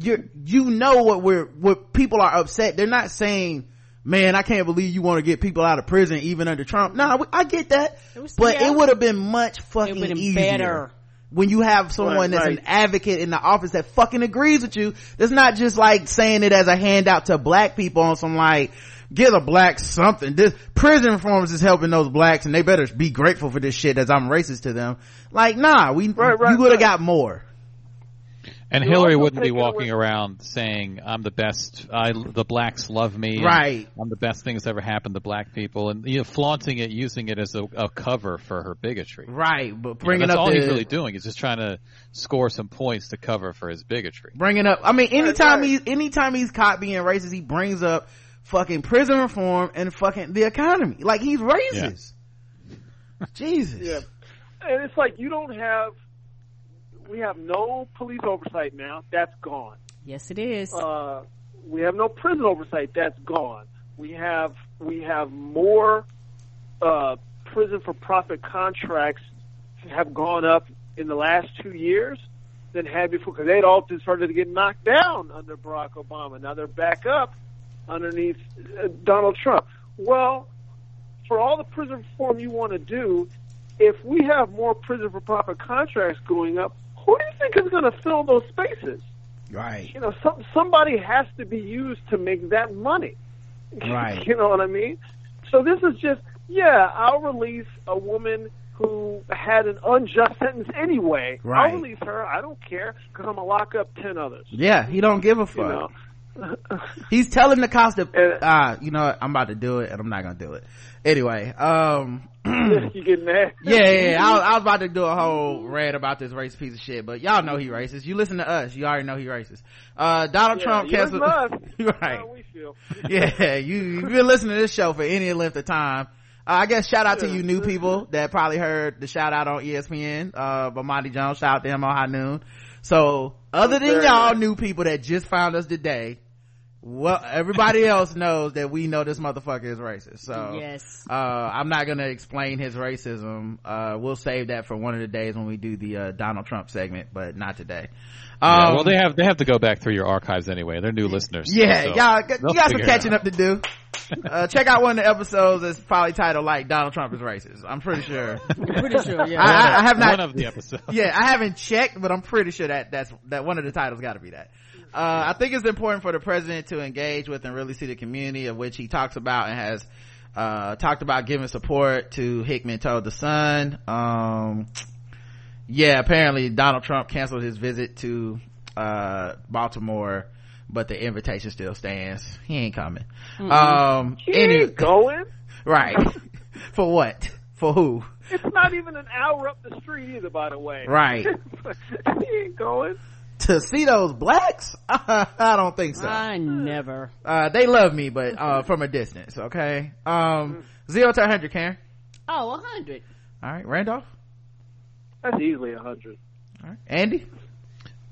you you know what we're, what people are upset. They're not saying, man, I can't believe you want to get people out of prison even under Trump. No, I get that. It was- but yeah. it would have been much fucking would been easier better. when you have someone Right, that's right. an advocate in the office that fucking agrees with you that's not just like saying it as a handout to black people on some like give a black something this prison reforms is helping those blacks and they better be grateful for this shit as i'm racist to them like nah we Right, right, you would have right. got more And You're Hillary wouldn't be walking away- around saying, "I'm the best. I the blacks love me. Right. I'm the best thing that's ever happened to black people," and you know, flaunting it, using it as a, a cover for her bigotry. right but You know, bringing that's up all the he's really doing. is just trying to score some points to cover for his bigotry. bringing up i mean anytime right. he's anytime he's caught being racist he brings up fucking prison reform and fucking the economy like he's racist jesus Yeah. And it's like you don't have. We have no police oversight now. That's gone. Yes, it is. Uh, we have no prison oversight. That's gone. We have we have more uh, prison for profit contracts have gone up in the last two years than had before because they'd all just started to get knocked down under Barack Obama. Now they're back up underneath uh, Donald Trump. Well, for all the prison reform you want to do, if we have more prison for profit contracts going up, who do you think is going to fill those spaces? right you know, some, somebody has to be used to make that money. Right. you know what I mean? So this is just, yeah, I'll release a woman who had an unjust sentence anyway. Right. I'll release her. I don't care because I'm gonna lock up ten others. yeah he don't give a fuck You know, He's telling the cops ah, you know what? I'm about to do it and I'm not gonna do it. Anyway, um, you get mad. yeah, yeah, yeah. I, was, I was about to do a whole rant about this racist piece of shit, but y'all know he racist. You listen to us, you already know he racist. Uh, Donald Yeah, Trump canceled. listen to us. right. How we feel. yeah, you, you've been listening to this show for any length of time. Uh, I guess shout out to you new people that probably heard the shout out on ESPN, uh, by Bomani Jones. Shout out to him on High Noon. So, other than y'all new people that just found us today, well, everybody else knows that we know this motherfucker is racist. So, Yes. uh, I'm not gonna explain his racism. Uh, we'll save that for one of the days when we do the, uh, Donald Trump segment, but not today. Yeah, Um, well, they have they have to go back through your archives anyway. They're new listeners. yeah, so y'all, they'll you got some catching up to do. Uh, check out one of the episodes that's probably titled like Donald Trump is racist. I'm pretty sure. Pretty sure, yeah. I, I, I have not. One of the episodes. yeah, I haven't checked, but I'm pretty sure that that's that one of the titles got to be that. Uh, I think it's important for the president to engage with and really see the community of which he talks about and has uh, talked about giving support to Hickman told the Sun. Um, yeah, apparently Donald Trump canceled his visit to uh, Baltimore, but the invitation still stands. He ain't coming. Um, He any- ain't going. right? For what? For who? It's not even an hour up the street either, by the way. Right. he ain't going. To see those blacks? I don't think so. I never. Uh, they love me, but, uh, from a distance, okay? Um, zero to 100, Karen. Oh, a hundred. Alright, Randolph. That's easily a hundred. Alright, Andy.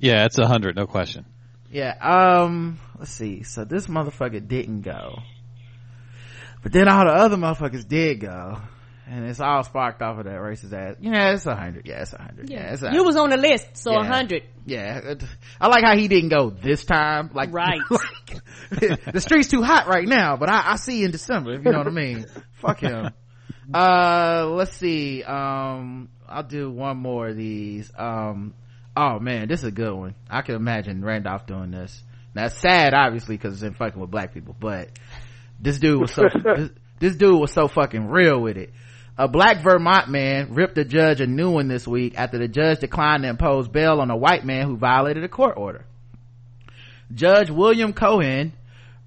Yeah, it's a hundred, no question. Yeah, um, let's see. So this motherfucker didn't go. But then all the other motherfuckers did go. And it's all sparked off of that racist ass. Yeah, it's a hundred. Yeah, it's a hundred. Yeah, it's a You was on the list, so a Yeah. hundred. Yeah, I like how he didn't go this time. Like, Right. like, the street's too hot right now, but I, I see you in December. If you know what I mean. Fuck him. Uh, let's see. Um, I'll do one more of these. Um, oh man, this is a good one. I can imagine Randolph doing this. Now it's sad, obviously, because it's in fucking with black people, but this dude was so this, this dude was so fucking real with it. A black Vermont man ripped a judge a new one this week after the judge declined to impose bail on a white man who violated a court order. Judge William Cohen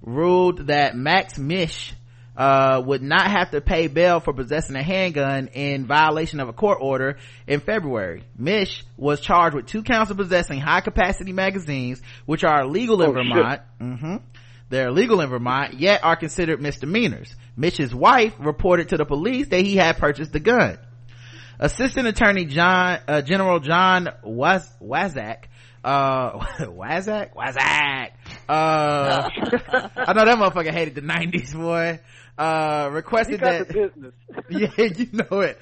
ruled that Max Misch uh, would not have to pay bail for possessing a handgun in violation of a court order in February. Misch was charged with two counts of possessing high capacity magazines, which are illegal in Oh. Vermont. hmm They're illegal in Vermont, yet are considered misdemeanors. Mitch's wife reported to the police that he had purchased the gun. Assistant Attorney John, uh, General John Waz, Wazak, uh, Wazak? Wazak! Uh, I know that motherfucker hated the 90s, boy. Uh, He requested got that, the business. yeah, you know it.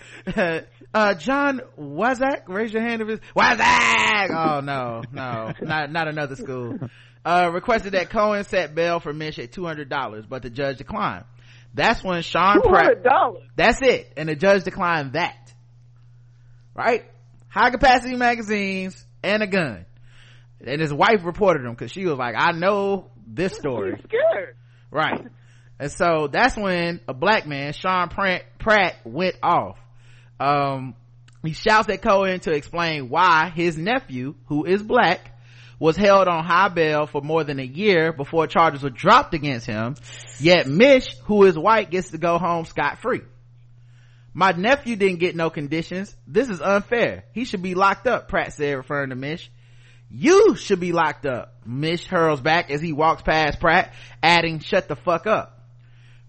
Uh, John Wazak, raise your hand if it's Wazak! Oh no, no, not, not another school. Uh, requested that Cohen set bail for Misch at $200, but the judge declined. That's when Sean Pratt, $200. that's it. And the judge declined that. Right? High capacity magazines and a gun. And his wife reported him because she was like, I know this story. He's scared. Right. And so that's when a black man, Sean Pratt, Pratt went off. Um, he shouts at Cohen to explain why his nephew, who is black, was held on high bail for more than a year before charges were dropped against him. Yet Misch, who is white, gets to go home scot free. My nephew didn't get no conditions. This is unfair. He should be locked up, Pratt said, referring to Misch. You should be locked up. Misch hurls back as he walks past Pratt, adding, shut the fuck up.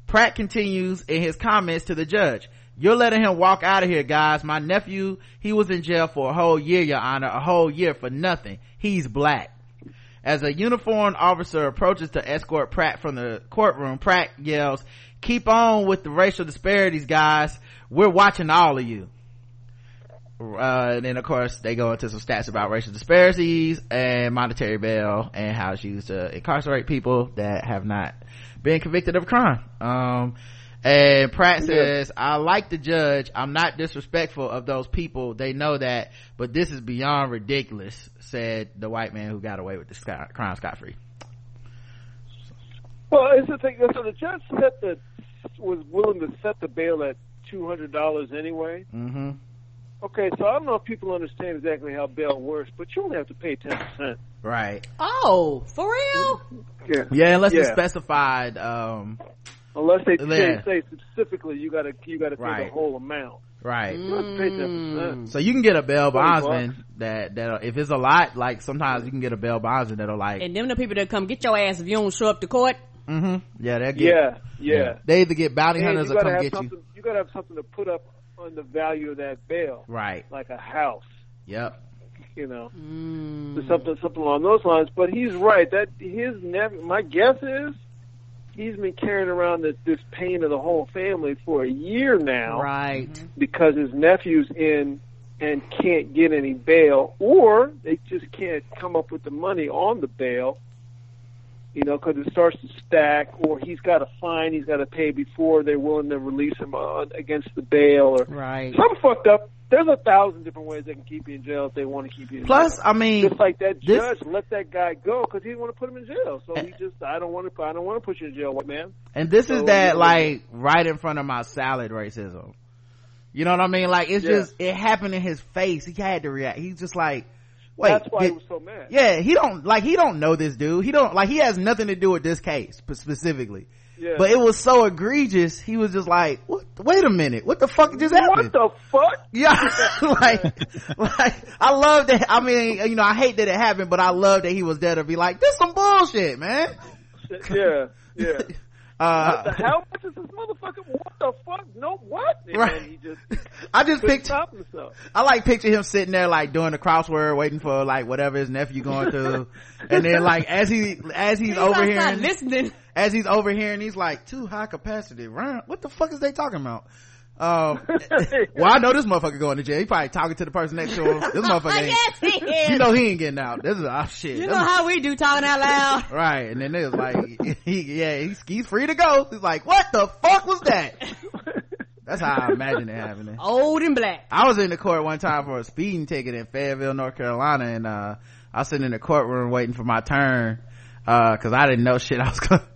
Pratt continues in his comments to the judge. You're letting him walk out of here, guys. My nephew, he was in jail for a whole year, your honor, a whole year for nothing. He's black. As a uniformed officer approaches to escort Pratt from the courtroom, Pratt yells, keep on with the racial disparities, guys. We're watching all of you. Uh, and then of course they go into some stats about racial disparities and monetary bail and how it's used to incarcerate people that have not been convicted of crime. Um, and Pratt says, I like the judge. I'm not disrespectful of those people. They know that, but this is beyond ridiculous, said the white man who got away with the scot- crime scot free. Well, it's the thing. So the judge set the was willing to set the bail at two hundred dollars anyway. Mm-hmm. Okay, so I don't know if people understand exactly how bail works, but you only have to pay ten percent. right Oh, for real? Yeah. yeah unless it's specified um Unless they Yeah. say, say specifically you gotta you gotta pay Right. the whole amount. right You have to pay ten percent. so you can get a bail 20 bondsman that that if it's a lot like sometimes you can get a bail bondsman that'll like And them the people that come get your ass if you don't show up to court. Mm-hmm. yeah they'll get Yeah, yeah. they either get bounty And hunters you or gotta come have get something. you You gotta have something to put up on the value of that bail, right like a house. yep You know, Mm. something something along those lines. But he's right. That his nephew. My guess is he's been carrying around this this pain of the whole family for a year now. Right. because his nephew's in and can't get any bail, or they just can't come up with the money on the bail. You know, because it starts to stack, or he's got a fine he's got to pay before they're willing to release him on against the bail, or Right. some fucked up. There's a thousand different ways they can keep you in jail if they want to keep you in jail. plus jail. i mean Just like that this- judge let that guy go because he didn't want to put him in jail. So he just, I don't want to, I don't want to put you in jail, man. And this is that like right in front of my salad racism. You know what I mean? Like it's Yeah. just it happened in his face. He had to react. He's just like, wait, That's why did- he was so mad. yeah, he don't like he don't know this dude. He don't like he has nothing to do with this case specifically. Yeah. But it was so egregious. He was just like, what? Wait a minute, what the fuck just happened? what the fuck? yeah, like, like I love that. I mean, you know, I hate that it happened, but I love that he was there to be like, this some bullshit, man. Yeah, yeah. Uh, What the hell? This is this motherfucker. What the fuck? No, what? And Right. he just I just couldn't picked. stop. I like picture him sitting there like doing the crossword, waiting for like whatever his nephew going through, and then like as he as he's, He's outside overhearing, listening. as he's overhearing, he's like too high capacity. Round. What the fuck is they talking about? Um, well, I know this motherfucker going to jail. He probably talking to the person next to him. This motherfucker ain't. yes, he is. You know he ain't getting out. This is oh shit. You know That's- how we do talking out loud. right, and then it was like, he, yeah, he's, he's free to go. He's like, what the fuck was that? That's how I imagine it happening. Old and black. I was in the court one time for a speeding ticket in Fayetteville, North Carolina, and uh, I was sitting in the courtroom waiting for my turn because I didn't know shit. I was gonna,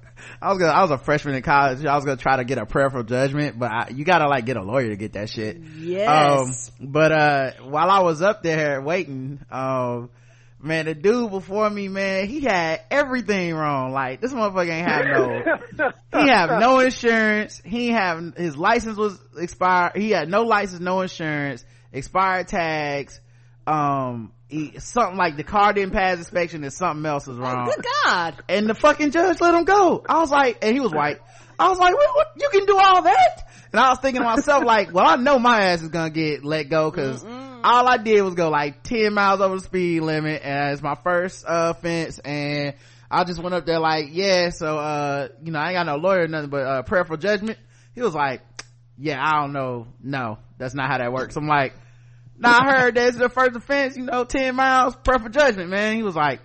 I was gonna, I was a freshman in college. I was gonna try to get a prayer for judgment, but I, you gotta like get a lawyer to get that shit. Yes. Um, but uh, while I was up there waiting, um, man, the dude before me, man, he had everything wrong. Like this motherfucker ain't have no he have no insurance. He have his license was expired. He had no license, no insurance, expired tags. Um, he, something like the car didn't pass inspection and something else was wrong. Good God. And the fucking judge let him go. I was like, and he was white. I was like, what, what, you can do all that? And I was thinking to myself, like, well, I know my ass is gonna get let go because all I did was go like 10 miles over the speed limit and it's my first uh, offense and I just went up there like, yeah, so, uh, you know, I ain't got no lawyer or nothing but, uh, prayer for judgment. He was like, yeah, I don't know. No, that's not how that works. I'm like, nah, I heard that's the first offense, you know, 10 miles, for judgment, man. He was like,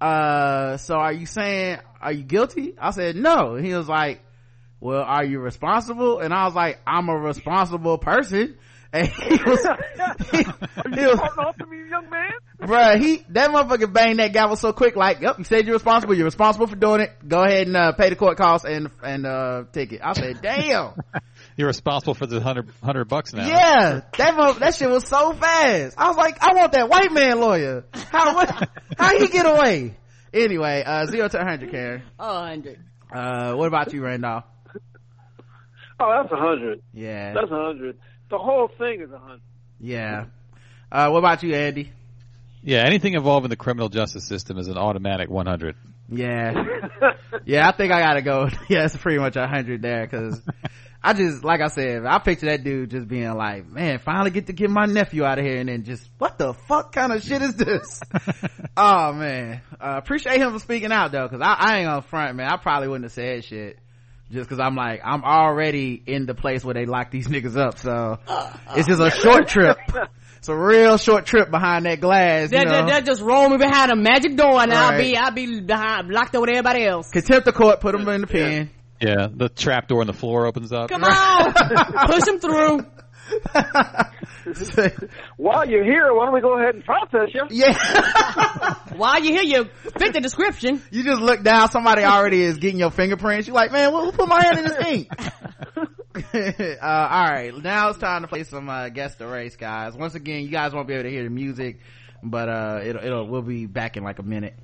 uh, so are you saying, are you guilty? I said, no. And he was like, well, are you responsible? And I was like, I'm a responsible person. And he was, he, he was, off to me, young man. bruh, he, that motherfucker banged that gavel so quick, like, yep, you said you're responsible, you're responsible for doing it, go ahead and, uh, pay the court costs and, and, uh, ticket. I said, damn. You're responsible for the hundred hundred bucks now. Yeah, that mo- that shit was so fast. I was like, I want that white man lawyer. How what, how he get away? Anyway, uh, zero to hundred, Karen. Oh, 100. Uh, what about you, Randolph? Oh, that's a hundred. Yeah, That's a hundred. The whole thing is a hundred. yeah. Uh, what about you, Andy? Yeah, anything involving the criminal justice system is an automatic 100. Yeah, yeah. I think I gotta go. Yeah, it's pretty much a hundred there because I just, like I said, I picture that dude just being like, man, finally get to get my nephew out of here, and then just, what the fuck kind of shit is this? oh man, uh, appreciate him for speaking out though, because I, I ain't gonna front, man. I probably wouldn't have said shit. Just cause I'm like, I'm already in the place where they lock these niggas up, so it's just a short trip. It's a real short trip behind that glass, They'll, they'll, they'll just roll me behind a magic door and I'll be, I'll be behind, locked over with everybody else. Contempt of court, put them in the pen. Yeah, the trap door in the floor opens up. Come on. Push him through. While you're here, why don't we go ahead and process you? yeah. While you're here, you fit the description. you just look down, somebody already is getting your fingerprints. You're like, man, who put my hand in this ink? uh, all right. Now it's time to play some, uh, guess the race, guys. Once again, you guys won't be able to hear the music, but, uh, it'll, it'll, we'll be back in like a minute.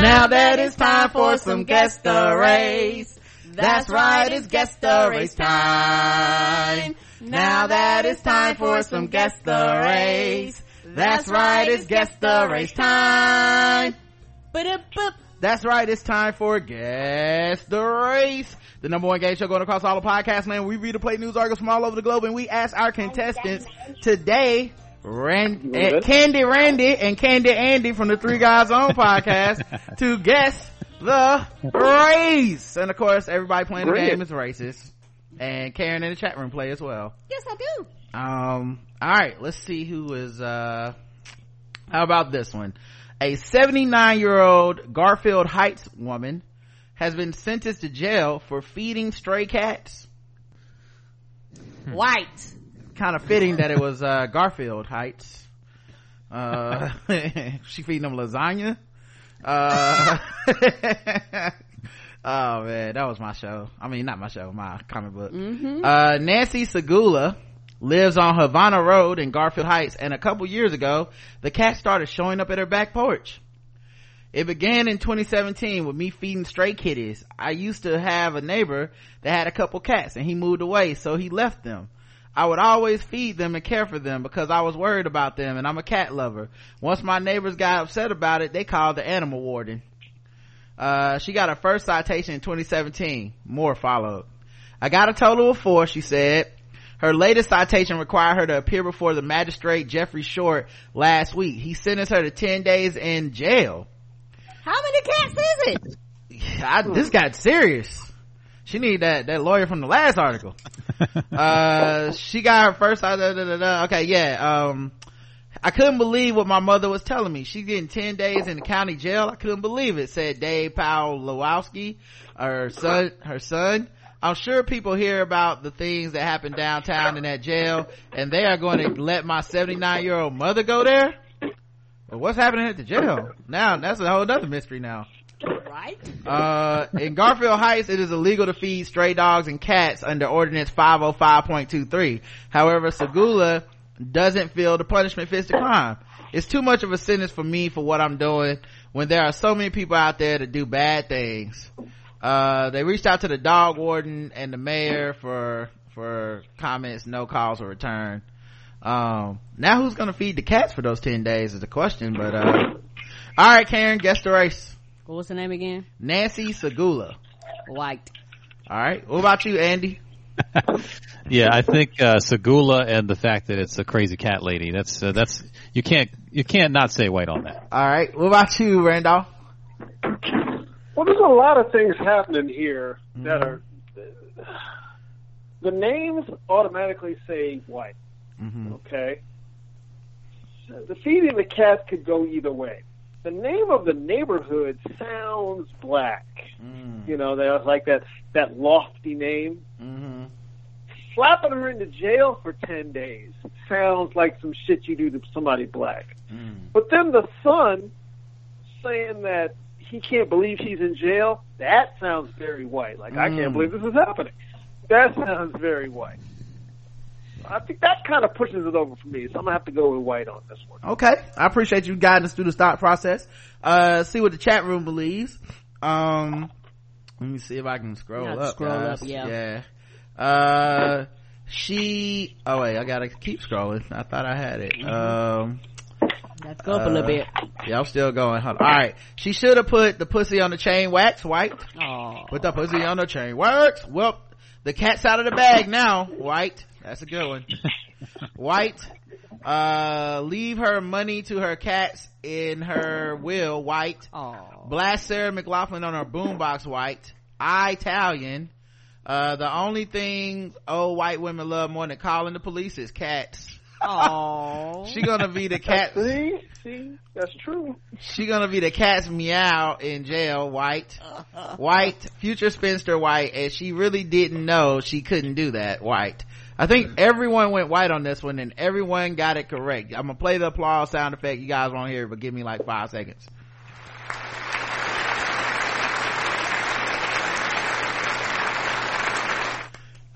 Now that it's time for some guess the race. That's right, it's guess the race time. Now that it's time for some guess the race. That's right, it's guess the race time. That's right, it's time for Guess the Race. The number one game show going across all the podcast land. We read the play news articles from all over the globe and we ask our contestants today, Rand, You eh. Candy Randy and Candy Andy from the Three Guys On podcast to guess the race. And of course, everybody playing the game is racist. And Karen in the chat room play as well. Yes, I do. Um, all right, let's see who is, uh, how about this one? A 79 year old Garfield Heights woman has been sentenced to jail for feeding stray cats. White. Kind of fitting that it was, uh, Garfield Heights. Uh, she feeding them lasagna. Uh, oh man, that was my show. I mean, not my show, my comic book. Uh, Nancy Segula lives on Havana Road in Garfield Heights, and a couple years ago, the cat started showing up at her back porch. It began in 2017 with me feeding stray kitties. I used to have a neighbor that had a couple cats and he moved away, so he left them. I would always feed them and care for them because I was worried about them and I'm a cat lover. Once my neighbors got upset about it, they called the animal warden. Uh, she got her first citation in 2017. More followed. I got a total of four, she said. Her latest citation required her to appear before the magistrate Jeffrey Short last week. He sentenced her to 10 days in jail. How many cats is it? I, this got serious. She need that, that lawyer from the last article. uh, she got her first, uh, da, da, da, da. okay, yeah, um, I couldn't believe what my mother was telling me. She's getting 10 days in the county jail. I couldn't believe it, said Dave Powell Lewowski, her son, her son. I'm sure people hear about the things that happen downtown in that jail and they are going to let my 79 year old mother go there? But what's happening at the jail? Now, that's a whole other mystery now. Right? Uh, in Garfield Heights, it is illegal to feed stray dogs and cats under Ordinance 505.23. However, Segula doesn't feel the punishment fits the crime. It's too much of a sentence for me for what I'm doing when there are so many people out there that do bad things. Uh, they reached out to the dog warden and the mayor for, for comments, no calls were returned. Um, now who's gonna feed the cats for those 10 days is the question, but, uh, alright Karen, guess the race. What was the name again? Nancy Segula. White. All right. What about you, Andy? yeah, I think uh, Segula and the fact that it's a crazy cat lady. That's uh, that's you can't you can't not say white on that. All right. What about you, Randolph? Well, there's a lot of things happening here that are. The names automatically say white. Mm-hmm. Okay. The feeding the cat could go either way. The name of the neighborhood sounds black. Mm. You know, there's like that that lofty name. Mm-hmm. Slapping her into jail for ten days sounds like some shit you do to somebody black. Mm. But then the son saying that he can't believe she's in jail, that sounds very white. Like, I Mm. can't believe this is happening. That sounds very white. I think that kind of pushes it over for me, so I'm gonna have to go with white on this one. Okay. I appreciate you guiding us through the thought process. Uh, see what the chat room believes. Um, let me see if I can scroll Yeah, up. scroll guys. up, yeah. Yeah. Uh, she, oh wait, I gotta keep scrolling. I thought I had it. Um, Let's go up a little Uh, bit. yeah, I'm still going. Hold on. All right. She should have put the pussy on the chain wax white. Oh. Put the pussy on the chain. Works. Well, the cat's out of the bag now. White. That's a good one. White. Uh, leave her money to her cats in her will. White. Oh. Blast Sarah McLachlan on her boombox. White. I Italian. Uh, the only thing old white women love more than calling the police is cats. Oh. She gonna be the cat. See, see, that's true. She gonna be the cat's meow in jail, white. White, future spinster white, and she really didn't know she couldn't do that, white. I think everyone went white on this one and everyone got it correct. I'm gonna play the applause sound effect. You guys won't hear it, but give me like five seconds.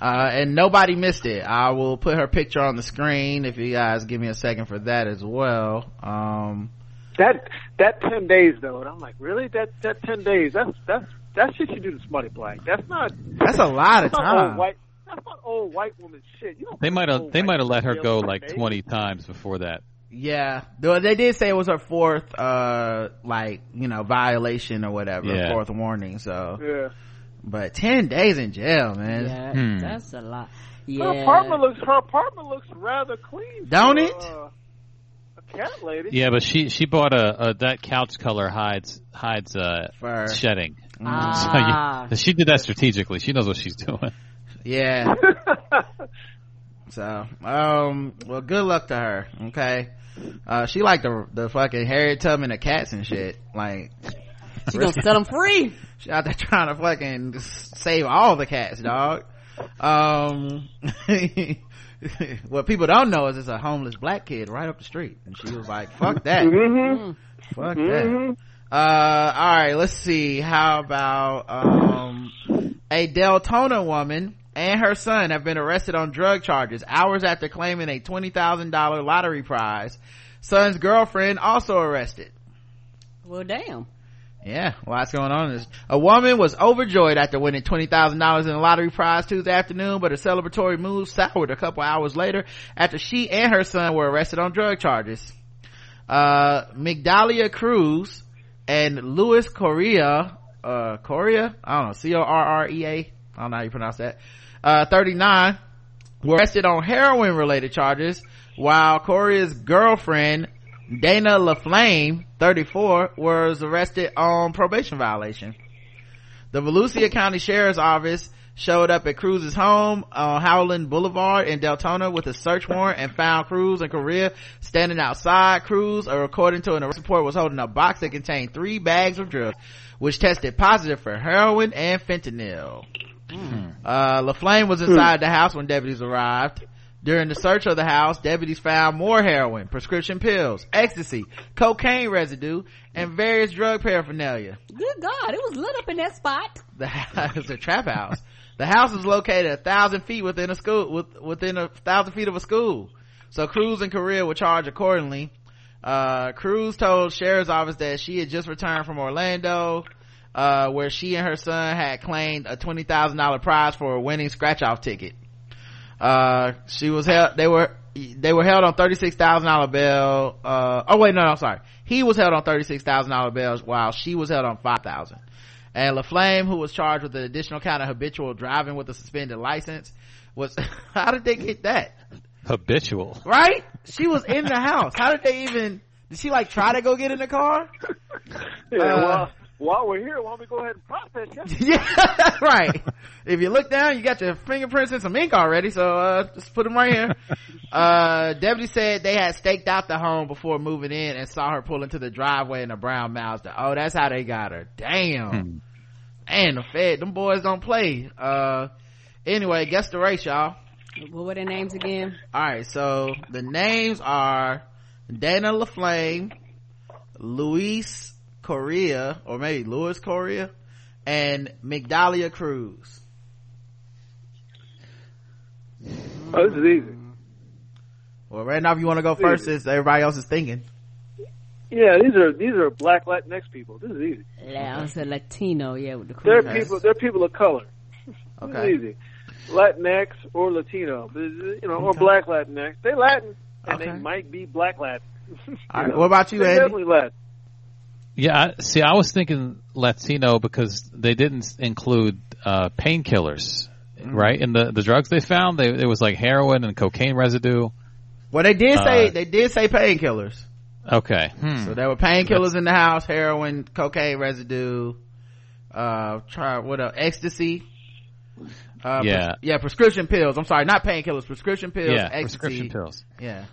Uh, and nobody missed it. I will put her picture on the screen if you guys give me a second for that as well. Um, That that ten days though, and I'm like, really? That that ten days? That's that's that shit you do to somebody black. That's not that's a lot of time. white. That's not old white woman shit. You don't They might have they might have let her go like days. twenty times before that. Yeah, though they did say it was her fourth, uh, like you know, violation or whatever, Yeah. fourth warning. So, Yeah. but ten days in jail, man. Yeah, Hmm. that's a lot. Her Yeah. apartment looks her apartment looks rather clean. Don't for, it? Uh, a cat lady. Yeah, but she she bought a, a that couch color hides hides uh Fur. shedding. Ah. So you, she did that strategically. She knows what she's doing. Yeah. So, um, well, good luck to her. Okay. Uh, she like the the fucking Harriet Tubman of cats and shit. Like, She gonna set them free. she out there trying to fucking save all the cats, dog. Um, what people don't know is it's a homeless black kid right up the street, and she was like, "Fuck that, hmm fuck Mhm. that." Uh, all right, let's see. How about um, a Deltona woman and her son have been arrested on drug charges hours after claiming a twenty thousand dollar lottery prize. Son's girlfriend also arrested. Well, damn. Yeah, lots going on. This a woman was overjoyed after winning twenty thousand dollars in a lottery prize Tuesday afternoon, but her celebratory mood soured a couple hours later after she and her son were arrested on drug charges. Uh, Migdalia Cruz and Luis Correa, uh, Correa, I don't know, C-O-R-R-E-A, I don't know how you pronounce that, uh, 39, were arrested on heroin related charges, while Correa's girlfriend, Dana LaFlame, 34, was arrested on probation violation. The Volusia County Sheriff's Office showed up at Cruz's home on Howland Boulevard in Deltona with a search warrant and found Cruz and Correa standing outside. Cruz, according to an arrest report, was holding a box that contained three bags of drugs, which tested positive for heroin and fentanyl. Uh, LaFlame was inside the house when deputies arrived. During the search of the house, deputies found more heroin, prescription pills, ecstasy, cocaine residue, and various drug paraphernalia. Good God, it was lit up in that spot. The house is a trap house. The house is located a thousand feet within a school, with, within a thousand feet of a school. So Cruz and Correa were charged accordingly. Uh, Cruz told sheriff's office that she had just returned from Orlando, uh, where she and her son had claimed a $20,000 prize for a winning scratch off ticket. Uh, she was held, they were, they were held on $36,000 bail, uh, oh wait, no, no, I'm sorry. He was held on $36,000 bail while she was held on 5000 and LaFlame, who was charged with an additional count of habitual driving with a suspended license, was, how did they get that? Habitual. Right? She was in the house. How did they even, did she like try to go get in the car? Yeah. Uh, well, while we're here, why don't we go ahead and process you? yeah, right. If you look down, you got your fingerprints and some ink already, so, uh, just put them right here. Uh, deputy said they had staked out the home before moving in and saw her pull into the driveway in a brown Mazda. Oh, that's how they got her. Damn. Hmm. And the Fed, them boys don't play. Uh, anyway, guess the race, y'all. What were their names again? Alright, so the names are Dana LaFlame, Luis Correa, or maybe Luis Correa, and Migdalia Cruz. Oh, this is easy. Well, Randolph, you want to go first since everybody else is thinking? Yeah, these are these are black Latinx people. This is easy. Yeah, I said Latino, yeah, with the They're crew. people. They're people of color. Okay. This is easy. Latinx or Latino, you know, or Okay. black Latinx. They Latin, and Okay. they might be black Latin. All right, know, what about you, they're Andy? Definitely Latin. Yeah, I, see, I was thinking Latino because they didn't include uh, painkillers, Mm. right? In the the drugs they found, they, it was like heroin and cocaine residue. Well, they did say, Uh, they did say painkillers. Okay, hmm. So there were painkillers in the house, heroin, cocaine residue, uh, try, what else, ecstasy. Uh, Yeah. pres- yeah, prescription pills. I'm sorry, not painkillers, prescription pills, yeah, ecstasy. prescription pills. Yeah.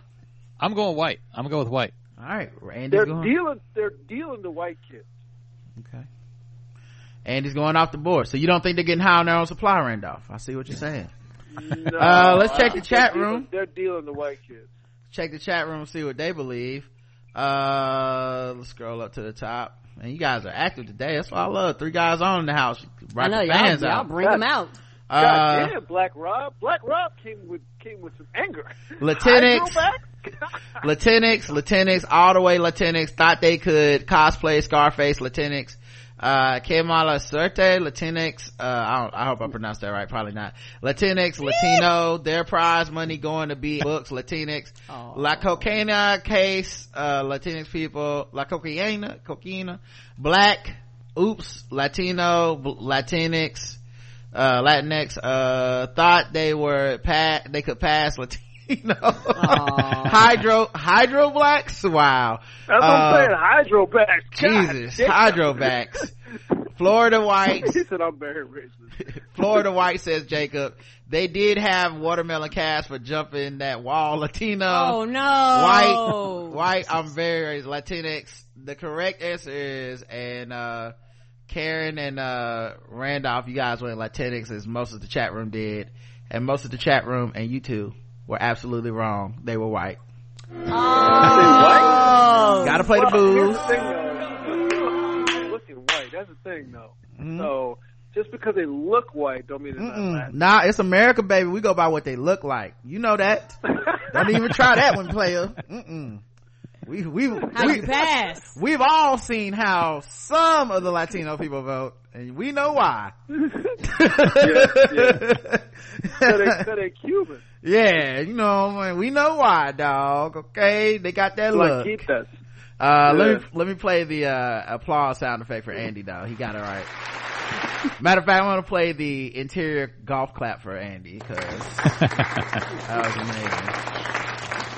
I'm going white. I'm gonna go with white. All right, Andy's They're going. dealing. They're dealing to white kids. Okay. Andy's going off the board. So you don't think they're getting high on their own supply, Randolph? I see what you're saying. No, Uh, let's check the chat they're room. dealing- They're dealing the white kids. Check the chat room, and see what they believe. Uh, let's scroll up to the top. And you guys are active today. That's what I love. Three guys on in the house. I Rock know the y'all, fans y'all out. bring them out. God Uh, damn, Black Rob. Black Rob came with came with some anger. Latinx. Latinx, Latinx, all the way Latinx, thought they could cosplay Scarface Latinx. Uh, Kamala Suerte, Latinx, uh, I, don't, I hope I pronounced that right, probably not. Latinx, Latino, their prize money going to be books, Latinx. La Cocaina case, uh, Latinx people, La Cocaina, Cocaina, Black, oops, Latino, Latinx, uh, Latinx, uh, thought they were pa- they could pass Latino. Aw. Hydro, hydro blacks? Wow. That's what Uh, I'm saying. Hydroback. God Jesus. damn. Hydrobacks. Florida whites. he said I'm very racist. Florida white says Jacob. They did have watermelon cast for jumping that wall Latino. Oh no. White, white, I'm very Latinx. The correct answer is, and, uh, Karen and, uh, Randolph, you guys went Latinx as most of the chat room did. And most of the chat room and you two were absolutely wrong. They were white. Oh. Gotta play the Well, here's booze. the thing, though. Looking white. That's the thing, though. Mhm. So just because they look white, don't mean it's not Mm-mm. Latin. Nah, it's America, baby. We go by what they look like. You know that. Don't even try that one, player. Mm-mm. We we How we you pass? we've all seen how some of the Latino people vote, and we know why. So they, so they Cuban. yeah, you know, man, we know why, dog. Okay, they got that Like look. Quitas. Uh, let me let me play the uh, applause sound effect for Andy, though. He got it right. Matter of fact, I want to play the interior golf clap for Andy because that was amazing.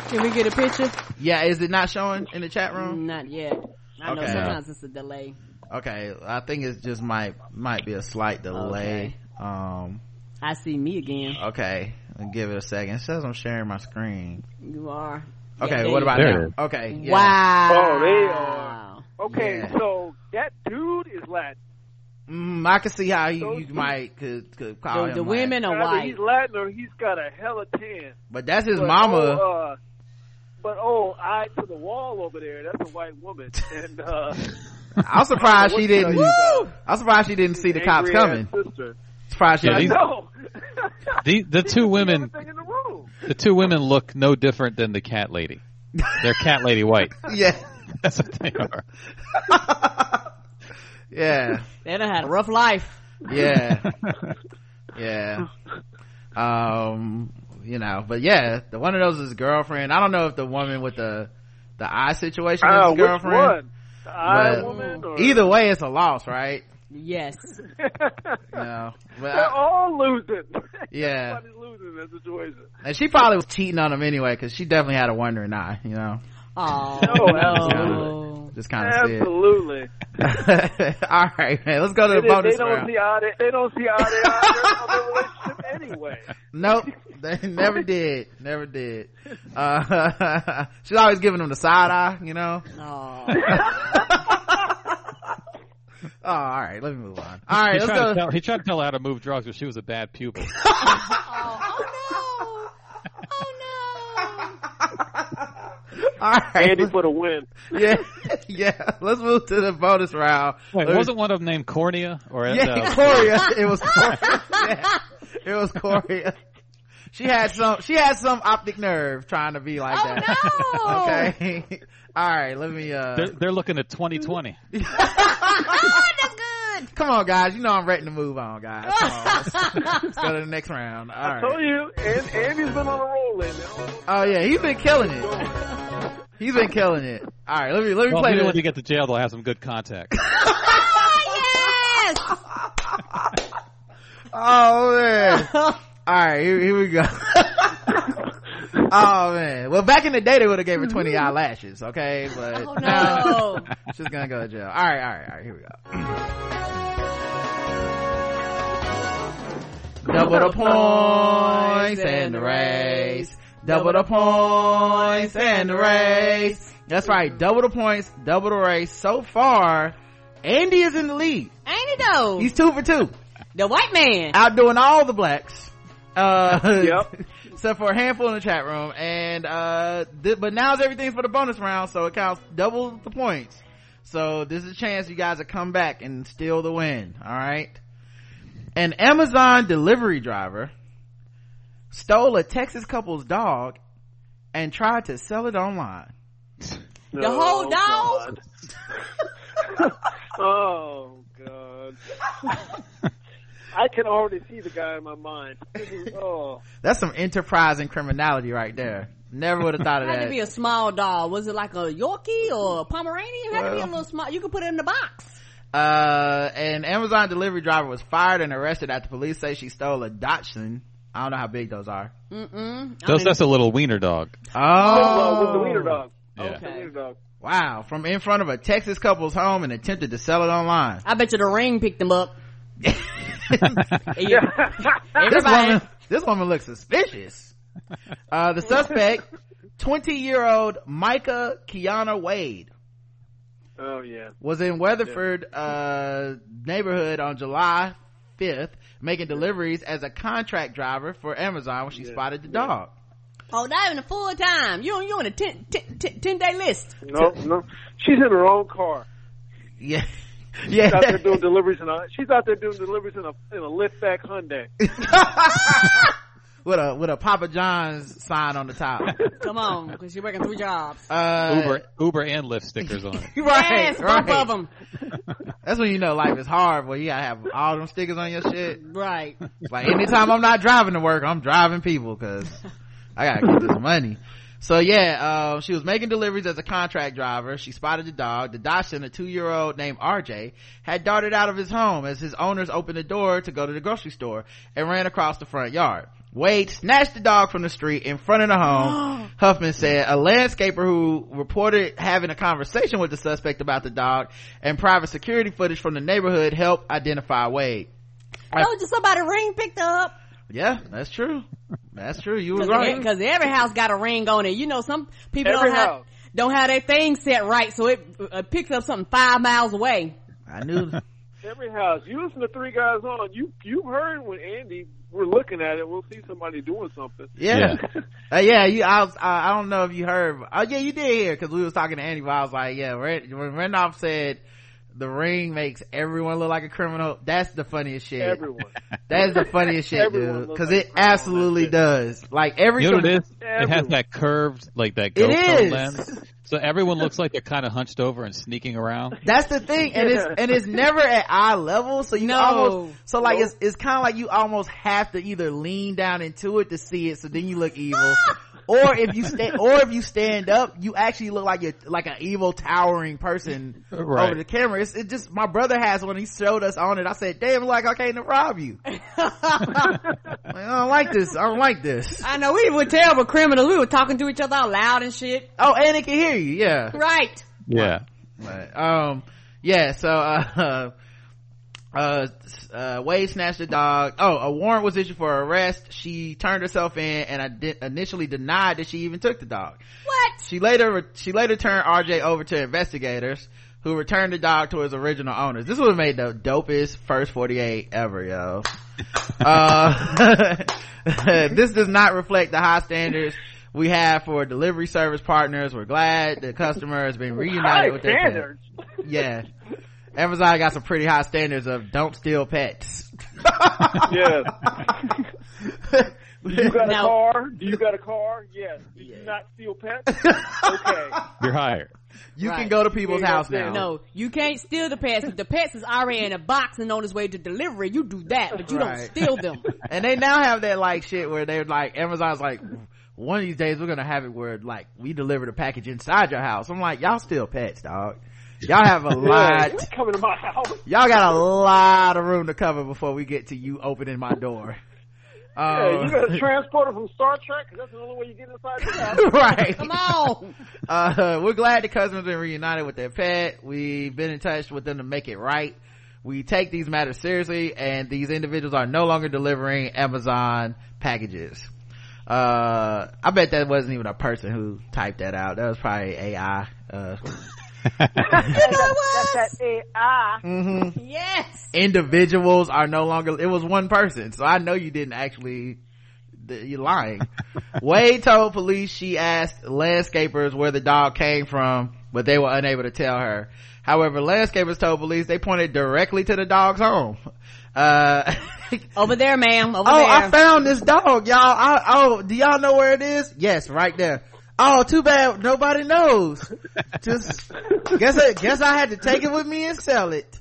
Can we get a picture? Yeah, is it not showing in the chat room? Not yet. I know sometimes it's a delay. Okay, I think it just might might be a slight delay. Um, I see me again. okay, I'll give it a second. It says I'm sharing my screen. You are. Okay, Yeah, what about There now? Okay, yeah. Wow. Oh, they are. Okay, Yeah. so that dude is Latin. Mm, I can see how you, you two- might could could call The, him the like- women are Either white. he's Latin or he's got a hell hella tan. but that's his But, mama. Oh, uh, but oh, eye to the wall over there. That's a white woman, and uh, I'm surprised she didn't. tell you I'm surprised she didn't see the cops coming. Sister. Surprised she Yeah, I these- didn't. know. The the two women the the two women look no different than the cat lady. They're cat lady white. Yeah, That's what they are. yeah, They done had a rough life. yeah, yeah. Um, you know, but yeah, the one of those is his girlfriend. I don't know if the woman with the the eye situation is Uh, his which girlfriend. one? But woman? Or... Either way, it's a loss, right? Yes. You know, but They're I- all losing. Yeah. Everybody's losing in that situation. and she probably was cheating on him anyway because she definitely had a wondering eye. You know, Oh No, no. just kind of see. Absolutely. All right, man. Let's go to They, the bonus they don't round. see eye to, they don't see eye to eye in their relationship anyway. Nope, they never did, never did. Uh, she's always giving him the side eye, you know. Oh. Oh, all right, let me move on. All right, he, let's tried go. to tell, he tried to tell her how to move drugs, but she was a bad pupil. oh, no. Oh All right, Andy for the win. yeah, yeah. Let's move to the bonus round. Wait, Let me- wasn't one of them named Cornea? Or Yeah, Coria. It was Coria. Yeah, it was Cornea. She had some. She had some optic nerve trying to be like Oh, that. no. Okay. All right. Let me. uh they're, they're looking at 2020. oh, that's good. Come on, guys. You know I'm ready to move on, guys. Come on. Let's, let's go to the next round. All I told you, and, Andy's been on a roll lately. I don't know Oh yeah, he's been killing it. He's been killing it. All right. Let me let me Well, play maybe when you get to jail, they'll have some good contact. Oh, yes. Oh man. All right. Here, here we go. oh man. Well, back in the day, they would have gave her 20 eyelashes. Okay, but Oh, now no. she's gonna go to jail. All right. All right. All right. Here we go. Double the points and the race. Double the points and the race. That's right. Double the points, double the race. So far, Andy is in the lead. Ain't it though? He's two for two, the white man. outdoing all the blacks. Uh, Yep. except for a handful in the chat room. And, uh, th- but now's everything for the bonus round, so it counts double the points. So this is a chance you guys to come back and steal the win. All right. An Amazon delivery driver stole a Texas couple's dog and tried to sell it online. The whole dog? God. oh God. I can already see the guy in my mind. Is- Oh, That's some enterprising criminality right there. Never would have thought of that. It had to be a small dog. Was it like a Yorkie or a Pomeranian? It had to be a little small. You could put it in the box. Uh, an Amazon delivery driver was fired and arrested after police say she stole a Dachshund. I don't know how big those are. Mm-mm. Those, that's a little wiener dog. Oh, well, with the wiener dog. Yeah. The wiener dog. Wow, from in front of a Texas couple's home and attempted to sell it online. I bet you the ring picked them up. this Yeah. Everybody. woman, this woman looks suspicious. Uh, the suspect, 20 year old Micah Kiana Wade, Oh yeah. was in Weatherford, uh, neighborhood on July 5th, making deliveries as a contract driver for Amazon when she Yeah. spotted the Yeah. dog. Oh, not even a full time. You on you on a 10, 10, 10, 10 day list. No, no. She's in her own car. Yeah. She's out there doing deliveries in a. She's out there doing deliveries in a in a liftback Hyundai. with a, with a Papa John's sign on the top. Come on, because you're working three jobs. Uh, Uber, Uber and Lyft stickers on it. Right, yes, both of them. That's when you know life is hard, where you gotta have all them stickers on your shit. Right. Like anytime I'm not driving to work, I'm driving people cause I gotta get this money. So yeah, uh, she was making deliveries as a contract driver. She spotted the dog. The Dachshund, a two-year-old named RJ, had darted out of his home as his owners opened the door to go to the grocery store and ran across the front yard. Wade snatched the dog from the street in front of the home. Huffman said a landscaper who reported having a conversation with the suspect about the dog and private security footage from the neighborhood helped identify Wade. I- Told you somebody ring picked up. Yeah, that's true. That's true. You were Because right. every, every house got a ring on it. You know, some people Every don't have don't have their thing set right, so it uh, picks up something five miles away. I knew. Every house. You listen to three guys on. You you heard when Andy. We're looking at it. We'll see somebody doing something. Yeah, uh, yeah. You, I was. I, I don't know if you heard. Oh, yeah, you did hear because we was talking to Andy. But I was like, yeah. Red, when Randolph said the ring makes everyone look like a criminal, that's the funniest shit. Everyone. That is the funniest shit, dude. Because like it a criminal on that absolutely does. Like every. You know what it is? Yeah, It has that curved, like that It GoPro lens. So everyone looks like they're kind of hunched over and sneaking around. That's the thing, and it's and it's never at eye level. So you No. almost so like Nope. it's it's kind of like you almost have to either lean down into it to see it, so then you look evil, or if you stand or if you stand up, you actually look like you're like an evil towering person Right. over the camera. It's it just my brother has one. He showed us on it. I said, "Damn, like I came to rob you." Like, I don't like this. I don't like this. I know we were terrible criminals. We were talking to each other out loud and shit. Oh, and it can hear you. Yeah. Right. Yeah. But, um, yeah, so, uh, uh, uh, Wade snatched the dog. Oh, a warrant was issued for her arrest. She turned herself in and I did initially denied that she even took the dog. What? She later, she later turned RJ over to investigators who returned the dog to his original owners. This would have made the dopest first 48 ever, yo. uh, this does not reflect the high standards we have for delivery service partners. We're glad the customer has been reunited High with their pet. Yeah. Amazon got some pretty high standards of don't steal pets. yes. Do you got Now- a car? Do you got a car? Yes. Do you not steal pets? Okay. You're hired. You can go to people's Yeah, yeah, house now. No, you can't steal the pets. If the pets is already in a box and on its way to delivery, you do that, but you Right. don't steal them. And they now have that like shit where they're like, Amazon's like, one of these days we're gonna have it where like we deliver the package inside your house. I'm like, y'all steal pets, dog. Y'all have a lot. you coming to my house? Y'all got a lot of room to cover before we get to you opening my door. Yeah, you got a transporter from Star Trek? 'Cause that's the only way you get inside the house. right. Come on. uh, we're glad the customers been reunited with their pet. We've been in touch with them to make it right. We take these matters seriously and these individuals are no longer delivering Amazon packages. Uh, I bet that wasn't even a person who typed that out. That was probably AI. Uh, You know what? That's that AI. mhm. Yes. individuals are no longer it was one person so i know you didn't actually you're lying wade told police she asked landscapers where the dog came from but they were unable to tell her. However, landscapers told police they pointed directly to the dog's home. Uh, Over there, ma'am. Over oh, there. I found this dog, y'all. I, oh, do y'all know where it is? Yes, right there. Oh, too bad nobody knows. Just guess I guess I had to take it with me and sell it.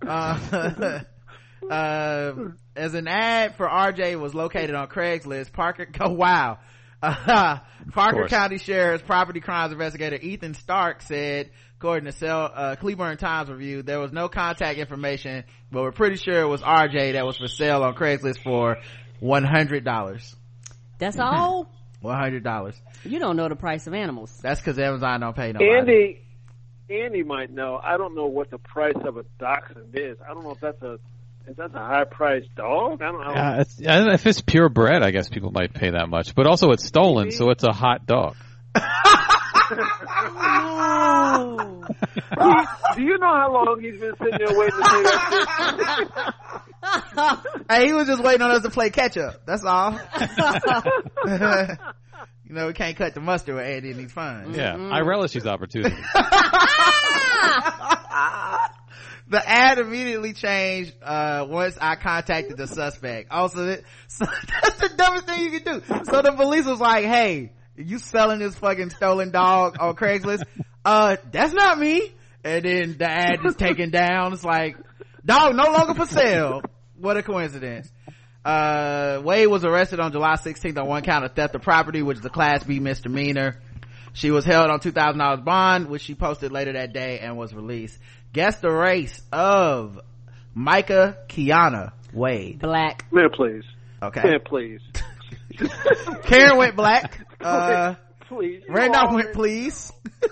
Uh, uh, as an ad for RJ was located on Craigslist, Parker. Oh wow. Uh, Parker. County Sheriff's Property Crimes Investigator Ethan Stark said, according to Cell, uh, Cleburne Times Review, there was no contact information, but we're pretty sure it was RJ that was for sale on Craigslist for one hundred dollars. That's all. One hundred dollars. You don't know the price of animals. That's because Amazon don't pay nobody. Andy, Andy might know. I don't know what the price of a dachshund is. I don't know if that's a if that's a high priced dog. I don't know. Yeah, it's, I don't know if it's purebred, I guess people might pay that much. But also, it's stolen, so it's a hot dog. Oh. Do you know how long he's been sitting there waiting to say that? Hey, he was just waiting on us to play catch up. That's all. you know, we can't cut the mustard with Andy and he's fine. Yeah, I relish these opportunities. the ad immediately changed uh once I contacted the suspect. Also, that, so that's the dumbest thing you can do. So the police was like, "Hey, you selling this fucking stolen dog on Craigslist?" Uh, that's not me. And then the ad is taken down. It's like, dog no longer for sale. What a coincidence. Uh, Wade was arrested on July 16th on one count of theft of property, which is a class B misdemeanor. She was held on $2,000 bond, which she posted later that day and was released. Guess the race of Micah Kiana Wade. Black. Man, please. Okay. Man, please. Karen went black. Uh, please. Randolph already- went please.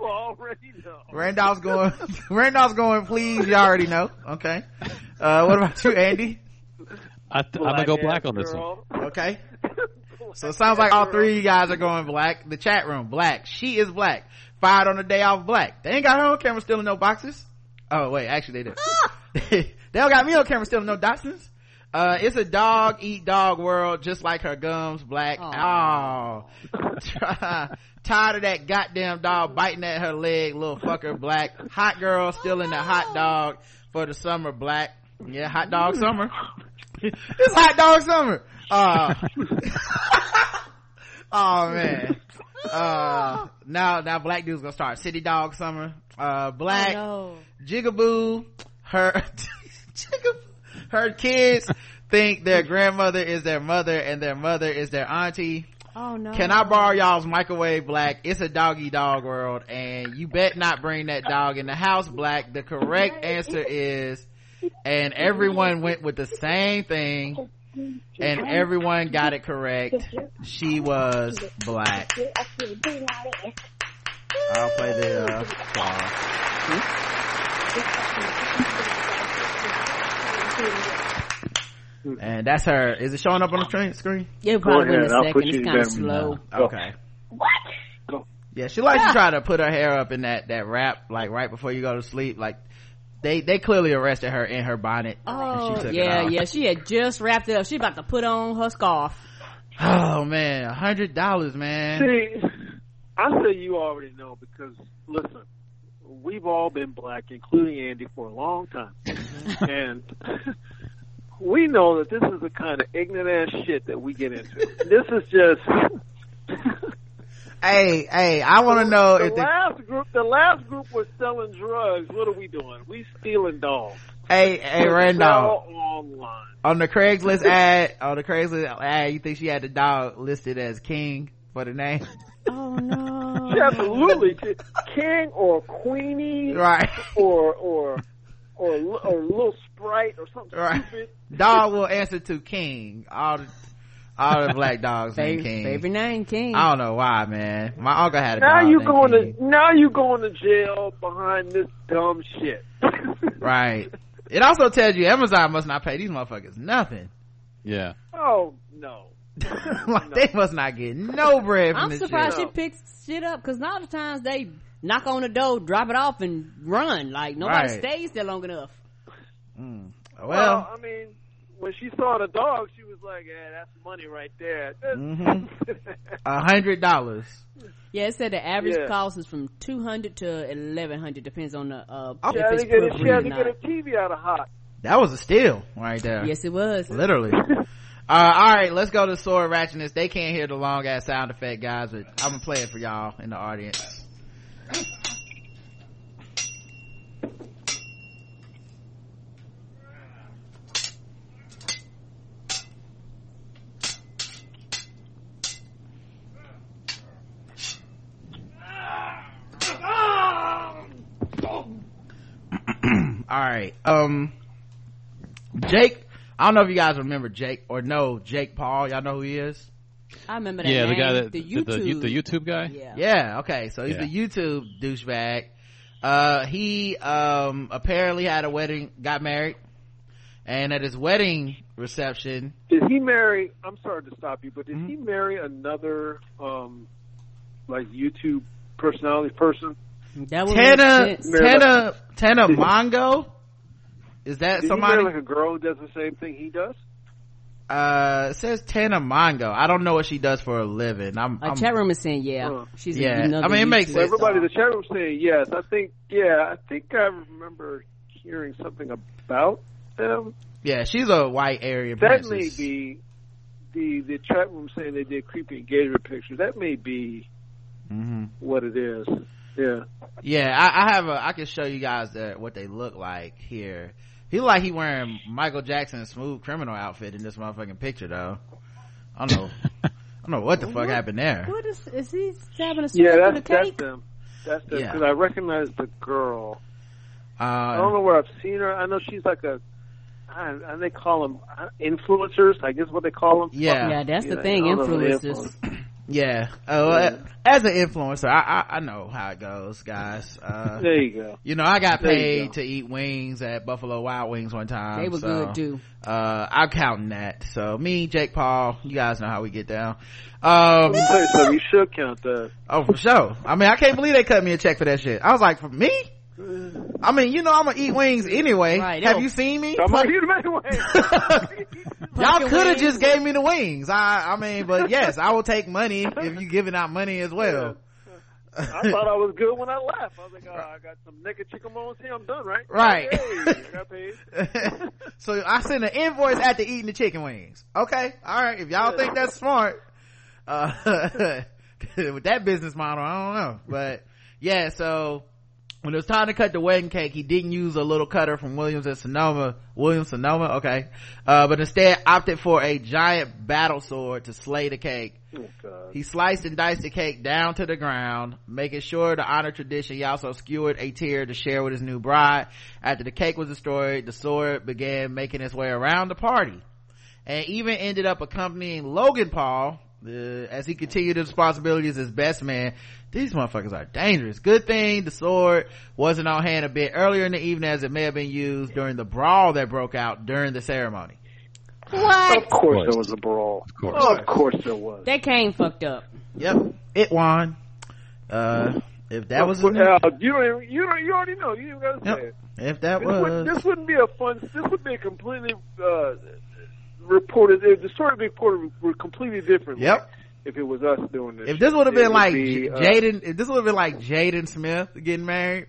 You already know. Randolph's going, Randolph's going please. You already know. Okay. Uh, what about you, Andy? I th- I'm gonna go Black black on this one. Okay. So it sounds like all three of you guys are going black. The chat room, black. She is black. Fired on the day off black. They ain't got her on camera stealing no boxes. Oh wait, actually they do. they don't got me on camera stealing no Dachshunds. Uh, it's a dog eat dog world, just like her gums, black. Oh, tired of that goddamn dog biting at her leg, little fucker, black. Hot girl still in the hot dog for the summer, black. Yeah, hot dog summer. it's hot dog summer. Uh, oh man. Uh, now, now black dude's gonna start city dog summer. Uh, black jigaboo, her, jigaboo, her kids think their grandmother is their mother and their mother is their auntie. Oh no. Can I borrow y'all's microwave black? It's a doggy dog world and you bet not bring that dog in the house black. The correct answer is, and everyone went with the same thing and everyone got it correct. She was black. I'll play the, uh, song. And that's her. Is it showing up on the train screen? It'll probably ahead, in a I'll second. It's kind of slow. Go. Okay. What? Go. Yeah, she likes to ah! try to put her hair up in that, that wrap, like right before you go to sleep. Like, they, they clearly arrested her in her bonnet. and Oh, she took yeah, off. yeah. She had just wrapped it up. She about to put on her scarf. Oh man, a hundred dollars, man. See, I say you already know because listen, we've all been black, including Andy, for a long time, and we know that this is the kind of ignorant ass shit that we get into. This is just. Hey, hey, I want to know the if the, last group, the last group was selling drugs. What are we doing? We stealing dogs. hey, hey, To Randolph, online. on the Craigslist ad, on the Craigslist ad, you think she had the dog listed as King for the name? Oh no. Absolutely, king or queenie, Right. or or or or little sprite or something Right. stupid. Dog will answer to King. All the, all the black dogs named King. favorite name, King. I don't know why, man. My uncle had a Now dog you named going King. to now you going to jail behind this dumb shit. Right. It also tells you Amazon must not pay these motherfuckers nothing. Yeah. Oh no. like they must not get no bread from I'm this surprised shit. she picks shit up because a lot of times they knock on the door, drop it off, and run. Like nobody Right. stays there long enough. Mm. Well, Well, I mean, when she saw the dog, she was like, "Yeah, that's money right there." Mhm. A hundred dollars. Yeah, it said the average Yeah. cost is from two hundred to eleven hundred, depends on the uh Oh. she if had it's to get a, she had to get a. TV out of hot. That was a steal right there. Yes, it was. Literally. uh, all right, let's go to sword ratchetness. They can't hear the long ass sound effect, guys, but I'm gonna play it for y'all in the audience. all right, um, Jake. I don't know if you guys remember Jake or know Jake Paul. Y'all know who he is? I remember that. Yeah, the name. guy that the the, the, YouTube. the YouTube guy. Yeah. Yeah, okay. So he's Yeah. the YouTube douchebag. Uh, he, um, apparently had a wedding, got married, and at his wedding reception, Did he marry? I'm sorry to stop you, but did Mhm. he marry another um like YouTube personality person? That would Tana, make sense. Married Tana, Tana Mongeau? Is that Did somebody? marry like a girl who does the same thing he does? uh, it says Tana Mongeau. I don't know what she does for a living. I'm, A I'm chat room is saying, yeah, Uh, she's yeah. Another I mean, it makes sense. everybody the chat room saying yes. I think yeah. I think I remember hearing something about them. yeah, she's a white area. That princess. may be the the chat room saying they did creepy engagement pictures. That may be hmm what it is. Yeah. Yeah, I, I have a. I can show you guys uh, what they look like here. He look like he wearing Michael Jackson's smooth criminal outfit in this motherfucking picture though. I don't know. I don't know what the fuck happened there. What is is he stabbing a Yeah, that's through the that's cake? them. That's them Yeah. because I recognize the girl. I don't Uh, know where I've seen her. I know she's like a. I, and they call them influencers. I guess what they call them. Yeah. Yeah, that's the Yeah, thing. I Influencers. Yeah. Uh, Yeah. As an influencer, I, I I know how it goes, guys. Uh, There you go. you know, I got There paid go. to eat wings at Buffalo Wild Wings one time. They were so, good too. Uh, I'm counting that. So me, Jake Paul, you guys know how we get down. Um, Let me tell you something. You should count that. Oh, for sure. I mean, I can't believe they cut me a check for that shit. I was like, for me? I mean, you know, I'm gonna eat wings anyway. Right, Have yo. you seen me? I'm like, you made way. Y'all could have just gave me the wings. I, I mean, but yes, I will take money if you giving out money as well. I thought I was good when I left. I was like, oh, I got some naked chicken bones here. I'm done, right? Right. Hey, I got paid. so I send an invoice after eating the chicken wings. Okay, all right. If y'all think that's smart, uh, with that business model, I don't know. But yeah, so when it was time to cut the wedding cake, he didn't use a little cutter from Williams and Sonoma. Williams Sonoma, okay, uh, but instead opted for a giant battle sword to slay the cake. Oh, God. He sliced and diced the cake down to the ground, making sure to honor tradition. He also skewered a tear to share with his new bride. After the cake was destroyed, the sword began making its way around the party and even ended up accompanying Logan Paul uh, as he continued his responsibilities as best man. These motherfuckers are dangerous. Good thing the sword wasn't on hand a bit earlier in the evening as it may have been used during the brawl that broke out during the ceremony. What? Of course there was a brawl. Of course. Of course there was. They came fucked up. Yep, it won. Uh, if that was, Well, uh, you don't. You don't. You already know. You even gotta say it. if that This, would, was, this wouldn't be a fun. This would be a completely uh, reported. The story would be reported were completely different. Yep. If it was us doing this, if this would have been like be, J- uh, Jaden, if this would have been like Jaden Smith getting married,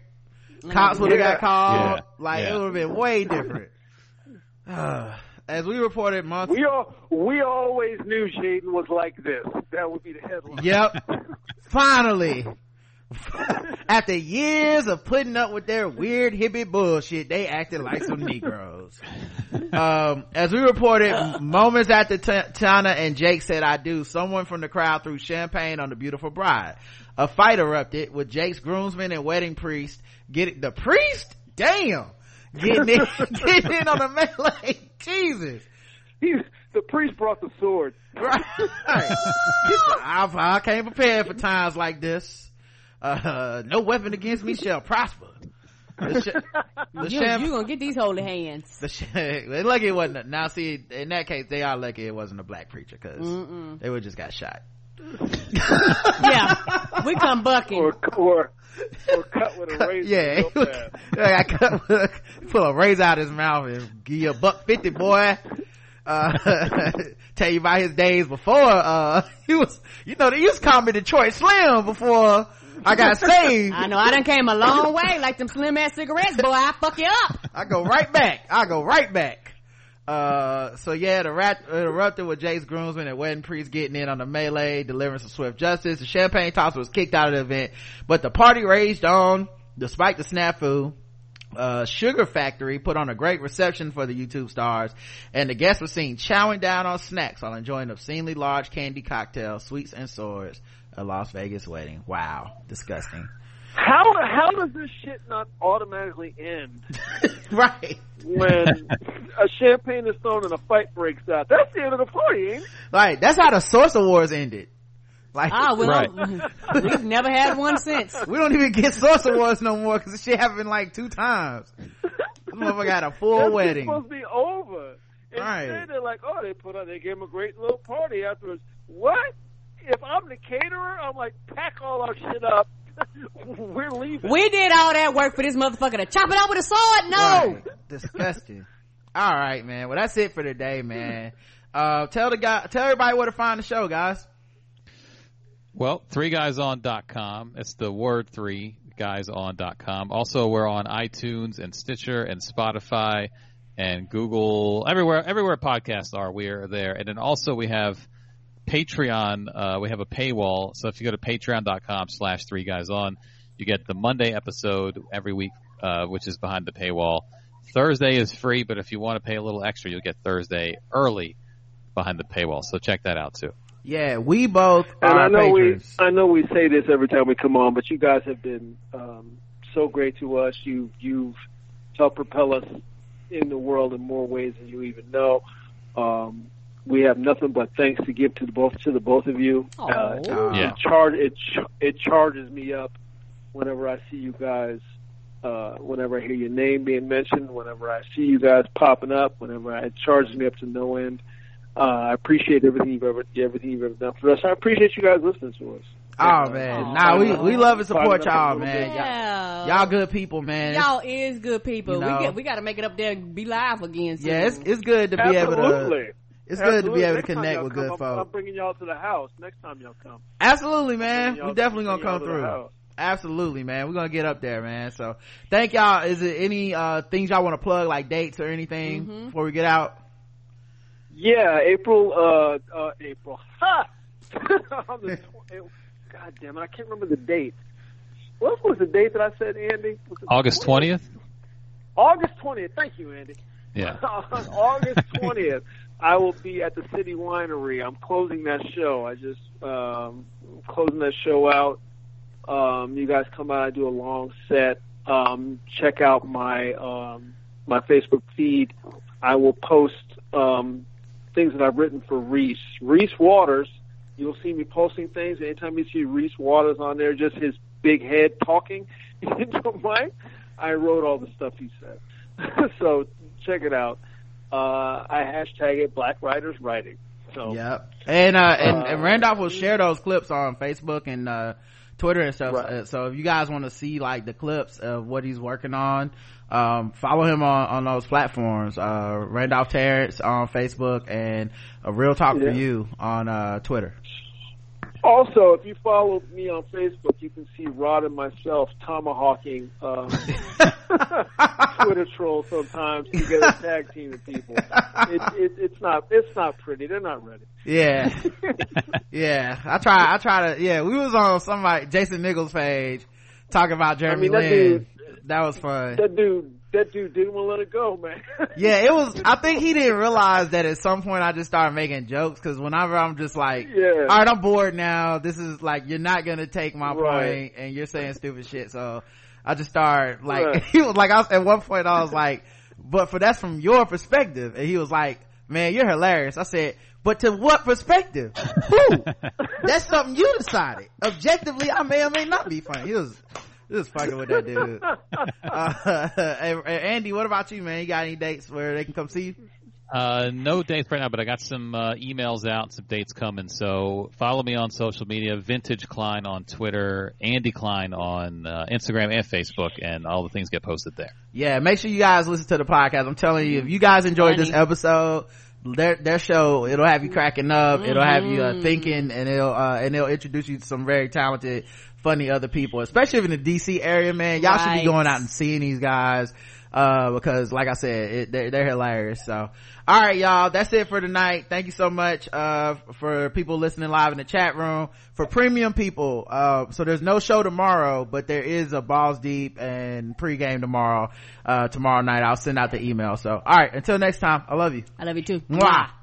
cops would have Yeah. got called. Yeah. Like it would have been way different. Uh, As we reported months. We all we always knew Jaden was like this. That would be the headline. Yep. Finally. After years of putting up with their weird hippie bullshit, they acted like some Negroes. Um, as we reported moments after T- Tana and Jake said I do, someone from the crowd threw champagne on the beautiful bride. A fight erupted with Jake's groomsmen and wedding priest getting, the priest? Damn! Getting in, getting in on the melee. Jesus. He, the priest brought the sword. Right. I, I came prepared for times like this. Uh, no weapon against me shall prosper. The, sh- the You, sham- you gonna get these holy hands. the sh- lucky it wasn't. Now, see, in that case, they are lucky it wasn't a black preacher because they would just got shot. yeah, we come bucking. or or or cut with a razor. yeah, real fast. I cut, pull a razor out his mouth and give you a buck fifty, boy. uh tell you about his days before uh he was you know they used to call me detroit slim before i got saved I know I done came a long way, like them slim ass cigarettes, boy. I fuck you up. I go right back. I go right back. Uh, so yeah, the rat it erupted with Jake's Groomsman and Wedding Priest getting in on the melee, delivering some swift justice. The champagne tosser was kicked out of the event, but the party raged on despite the snafu. Uh, Sugar Factory put on a great reception for the YouTube stars, and the guests were seen chowing down on snacks while enjoying obscenely large candy cocktails, sweets and swords. A Las Vegas wedding. Wow, disgusting. How how does this shit not automatically end right. when a champagne is thrown and a fight breaks out? That's the end of the party, ain't it? Like that's how the Source Awards ended. Like Ah, well, Right. we've never had one since. we don't even get Source Awards no more because this shit happened like two times. This motherfucker had a full That's wedding. supposed to be over. Instead, Right. they're like, oh, they put on, they gave him a great little party afterwards. What? If I'm the caterer, I'm like, pack all our shit up. We're leaving. We did all that work for this motherfucker to chop it up with a sword. No. Right. Disgusting. All right, man. Well, that's it for today, man. Uh, tell the guy, tell everybody where to find the show, guys. Well, three guys threeguyson.com. It's the word three guys guyson.com. Also, we're on iTunes and Stitcher and Spotify and Google, everywhere, everywhere podcasts are, we are there. And then also we have Patreon, uh, we have a paywall. So if you go to patreon.com slash three guys on, you get the Monday episode every week, uh, which is behind the paywall. Thursday is free, but if you want to pay a little extra, you'll get Thursday early behind the paywall. So check that out too. Yeah, we both And I know patrons. we, I know we say this every time we come on, but you guys have been um, so great to us. You, you've helped propel us in the world in more ways than you even know. Um, we have nothing but thanks to give to the both to the both of you. Uh, Yeah. it charge it ch- it charges me up whenever I see you guys. Uh, whenever I hear your name being mentioned, whenever I see you guys popping up, whenever I, it charges me up to no end. Uh, I appreciate everything you've ever everything you've ever done for us. I appreciate you guys listening to us. Oh man, Aw. nah, we we love and support Find out a y'all, man. bit. Y'all, y'all good people, man. Y'all is good people. You know. we get we got to make it up there and be live again. Soon. yeah, it's it's good to be able to. Absolutely. It's good to be able to Next time connect with come, good I'm. I'm bringing y'all to the house next time y'all come. Absolutely, man. We y'all- definitely gonna come through. Absolutely, man. We're gonna get up there, man. So thank y'all. Is there any uh things y'all want to plug, like dates or anything Mhm. before we get out? Yeah, April. Uh, uh, April. Ha! The God damn it! I can't remember the date. What was the date that I said, Andy? August 20th? August twentieth. Thank you, Andy. Yeah. August twentieth, I will be at the City Winery. I'm closing that show. I just um, closing that show out. Um, you guys come out. I do a long set. Um, check out my um, my Facebook feed. I will post um, things that I've written for Reese. Reese Waters. You'll see me posting things. Anytime you see Reese Waters on there, just his big head talking into a mic, I wrote all the stuff he said. so check it out. Uh, I hashtag it Black Writers Writing. So Yep. And uh and, Uh, and Randolph will share those clips on Facebook and uh Twitter and stuff. Right. Uh, so if you guys want to see like the clips of what he's working on, um, follow him on, on those platforms. Uh, Randolph Terrence on Facebook and a Real Talk for You on uh Twitter. Also, if you follow me on Facebook, you can see Rod and myself tomahawking um, Twitter trolls sometimes to get a tag team of people. It, it, it's not it's not pretty. They're not ready. Yeah. yeah. I try, I try to, yeah, we was on somebody, Jason Nichols page talking about Jeremy mean, that Lin. dude- that was fun. That dude, that dude didn't want to let it go, man. Yeah, it was, I think he didn't realize that at some point I just started making jokes cause whenever I'm just like, Yeah. alright, I'm bored now. This is like, you're not gonna take my Right. point and you're saying stupid shit. So I just started like, Right. he was like, I was, at one point I was like, but for that's from your perspective. And he was like, man, you're hilarious. I said, but to what perspective? Who? That's something you decided. Objectively, I may or may not be funny. He was, he was fucking with that dude. Uh, hey, hey, Andy, what about you, man? You got any dates where they can come see you? Uh, no dates right now, but I got some uh, emails out, some dates coming. So follow me on social media: Vintage Kline on Twitter, Andy Kline on uh, Instagram and Facebook, and all the things get posted there. Yeah, make sure you guys listen to the podcast. I'm telling you, if you guys enjoyed this episode, their their show it'll have you cracking up it'll have you uh, thinking and it'll uh and it'll introduce you to some very talented funny other people especially if in the dc area man. Y'all should be going out and seeing these guys uh because like i said it, they're, they're hilarious. So all right y'all that's it for tonight. Thank you so much uh for people listening live in the chat room. For premium people uh so there's no show tomorrow but there is a balls deep and pregame tomorrow uh tomorrow night. I'll send out the email. So all right until next time i love you. I love you too. Mwah.